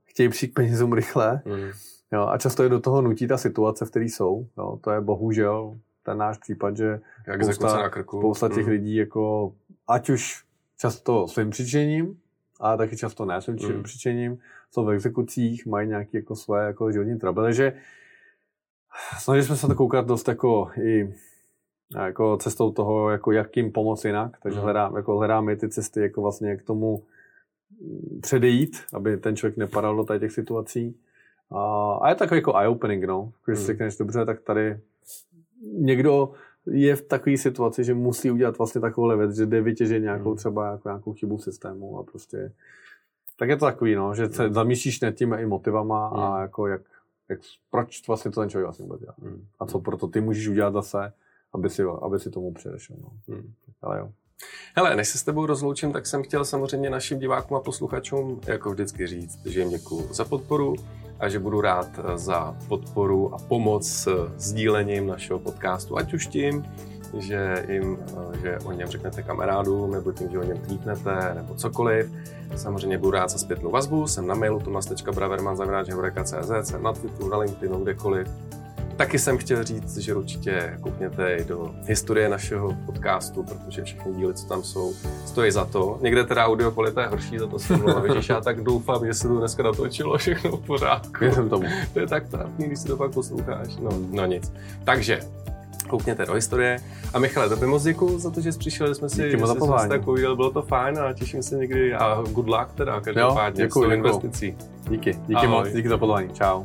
chtějí přijít k penězům rychle, Mm. jo, a často je do toho nutí ta situace, v které jsou. Jo, to je bohužel ten náš případ, že Jak Spousta- na krku. spousta těch Mm. lidí, jako, ať už často svým přičením, a taky často ne svým Mm. přičením, jsou v exekucích, mají nějaké jako svoje jako životní trouble, takže snažili jsme se to koukat dost jako i jako cestou toho, jako jak jim pomoct jinak, takže Mm. hledám, jako hledáme ty cesty, jako vlastně jak tomu mm, předejít, aby ten člověk nepadal do tady těch situací. A, a je takový jako eye-opening, no. Když Mm. si řekneš, dobře, tak tady někdo je v takové situaci, že musí udělat vlastně takovou věc, že jde vytěžit nějakou Mm. třeba jako nějakou chybu v systému a prostě tak je to takový, no, že se zamýšlíš nad tím i motivama a jako jak, jak, proč vlastně to ten člověk vlastně vůbec dělá. Mm. A co proto ty můžeš udělat zase, aby si, aby si tomu předešel. No. Mm. Ale jo. Hele, než se s tebou rozloučím, tak jsem chtěl samozřejmě našim divákům a posluchačům jako vždycky říct, že jim děkuji za podporu a že budu rád za podporu a pomoc s sdílením našeho podcastu, ať už tím, že, jim, že o něm řeknete kamarádům, nebo tím, že o něm tweetnete, nebo cokoliv. Samozřejmě budu rád za zpětnou vazbu, jsem na mailu tomas.braverman.cz, jsem na Twitteru, na LinkedInu, kdekoliv. Taky jsem chtěl říct, že určitě koukněte i do historie našeho podcastu, protože všechny díly, co tam jsou, stojí za to. Někde teda audio kvalita je horší, za to se mluvám, Ježíš, já tak doufám, že se to dneska natočilo všechno v pořádku. Věřím tomu. To je tak trapný, když si to pak posloucháš. No, no nic. Takže, koukněte do historie. A Michale, tobě moc děkuji za to, že jsi přišel, že jsme si, Díky moc za že jsme si tak povídali, bylo to fajn a těším se někdy a good luck teda každopádně s tou investicí. Díky, díky Ahoj. moc, díky za pozvání. Čau.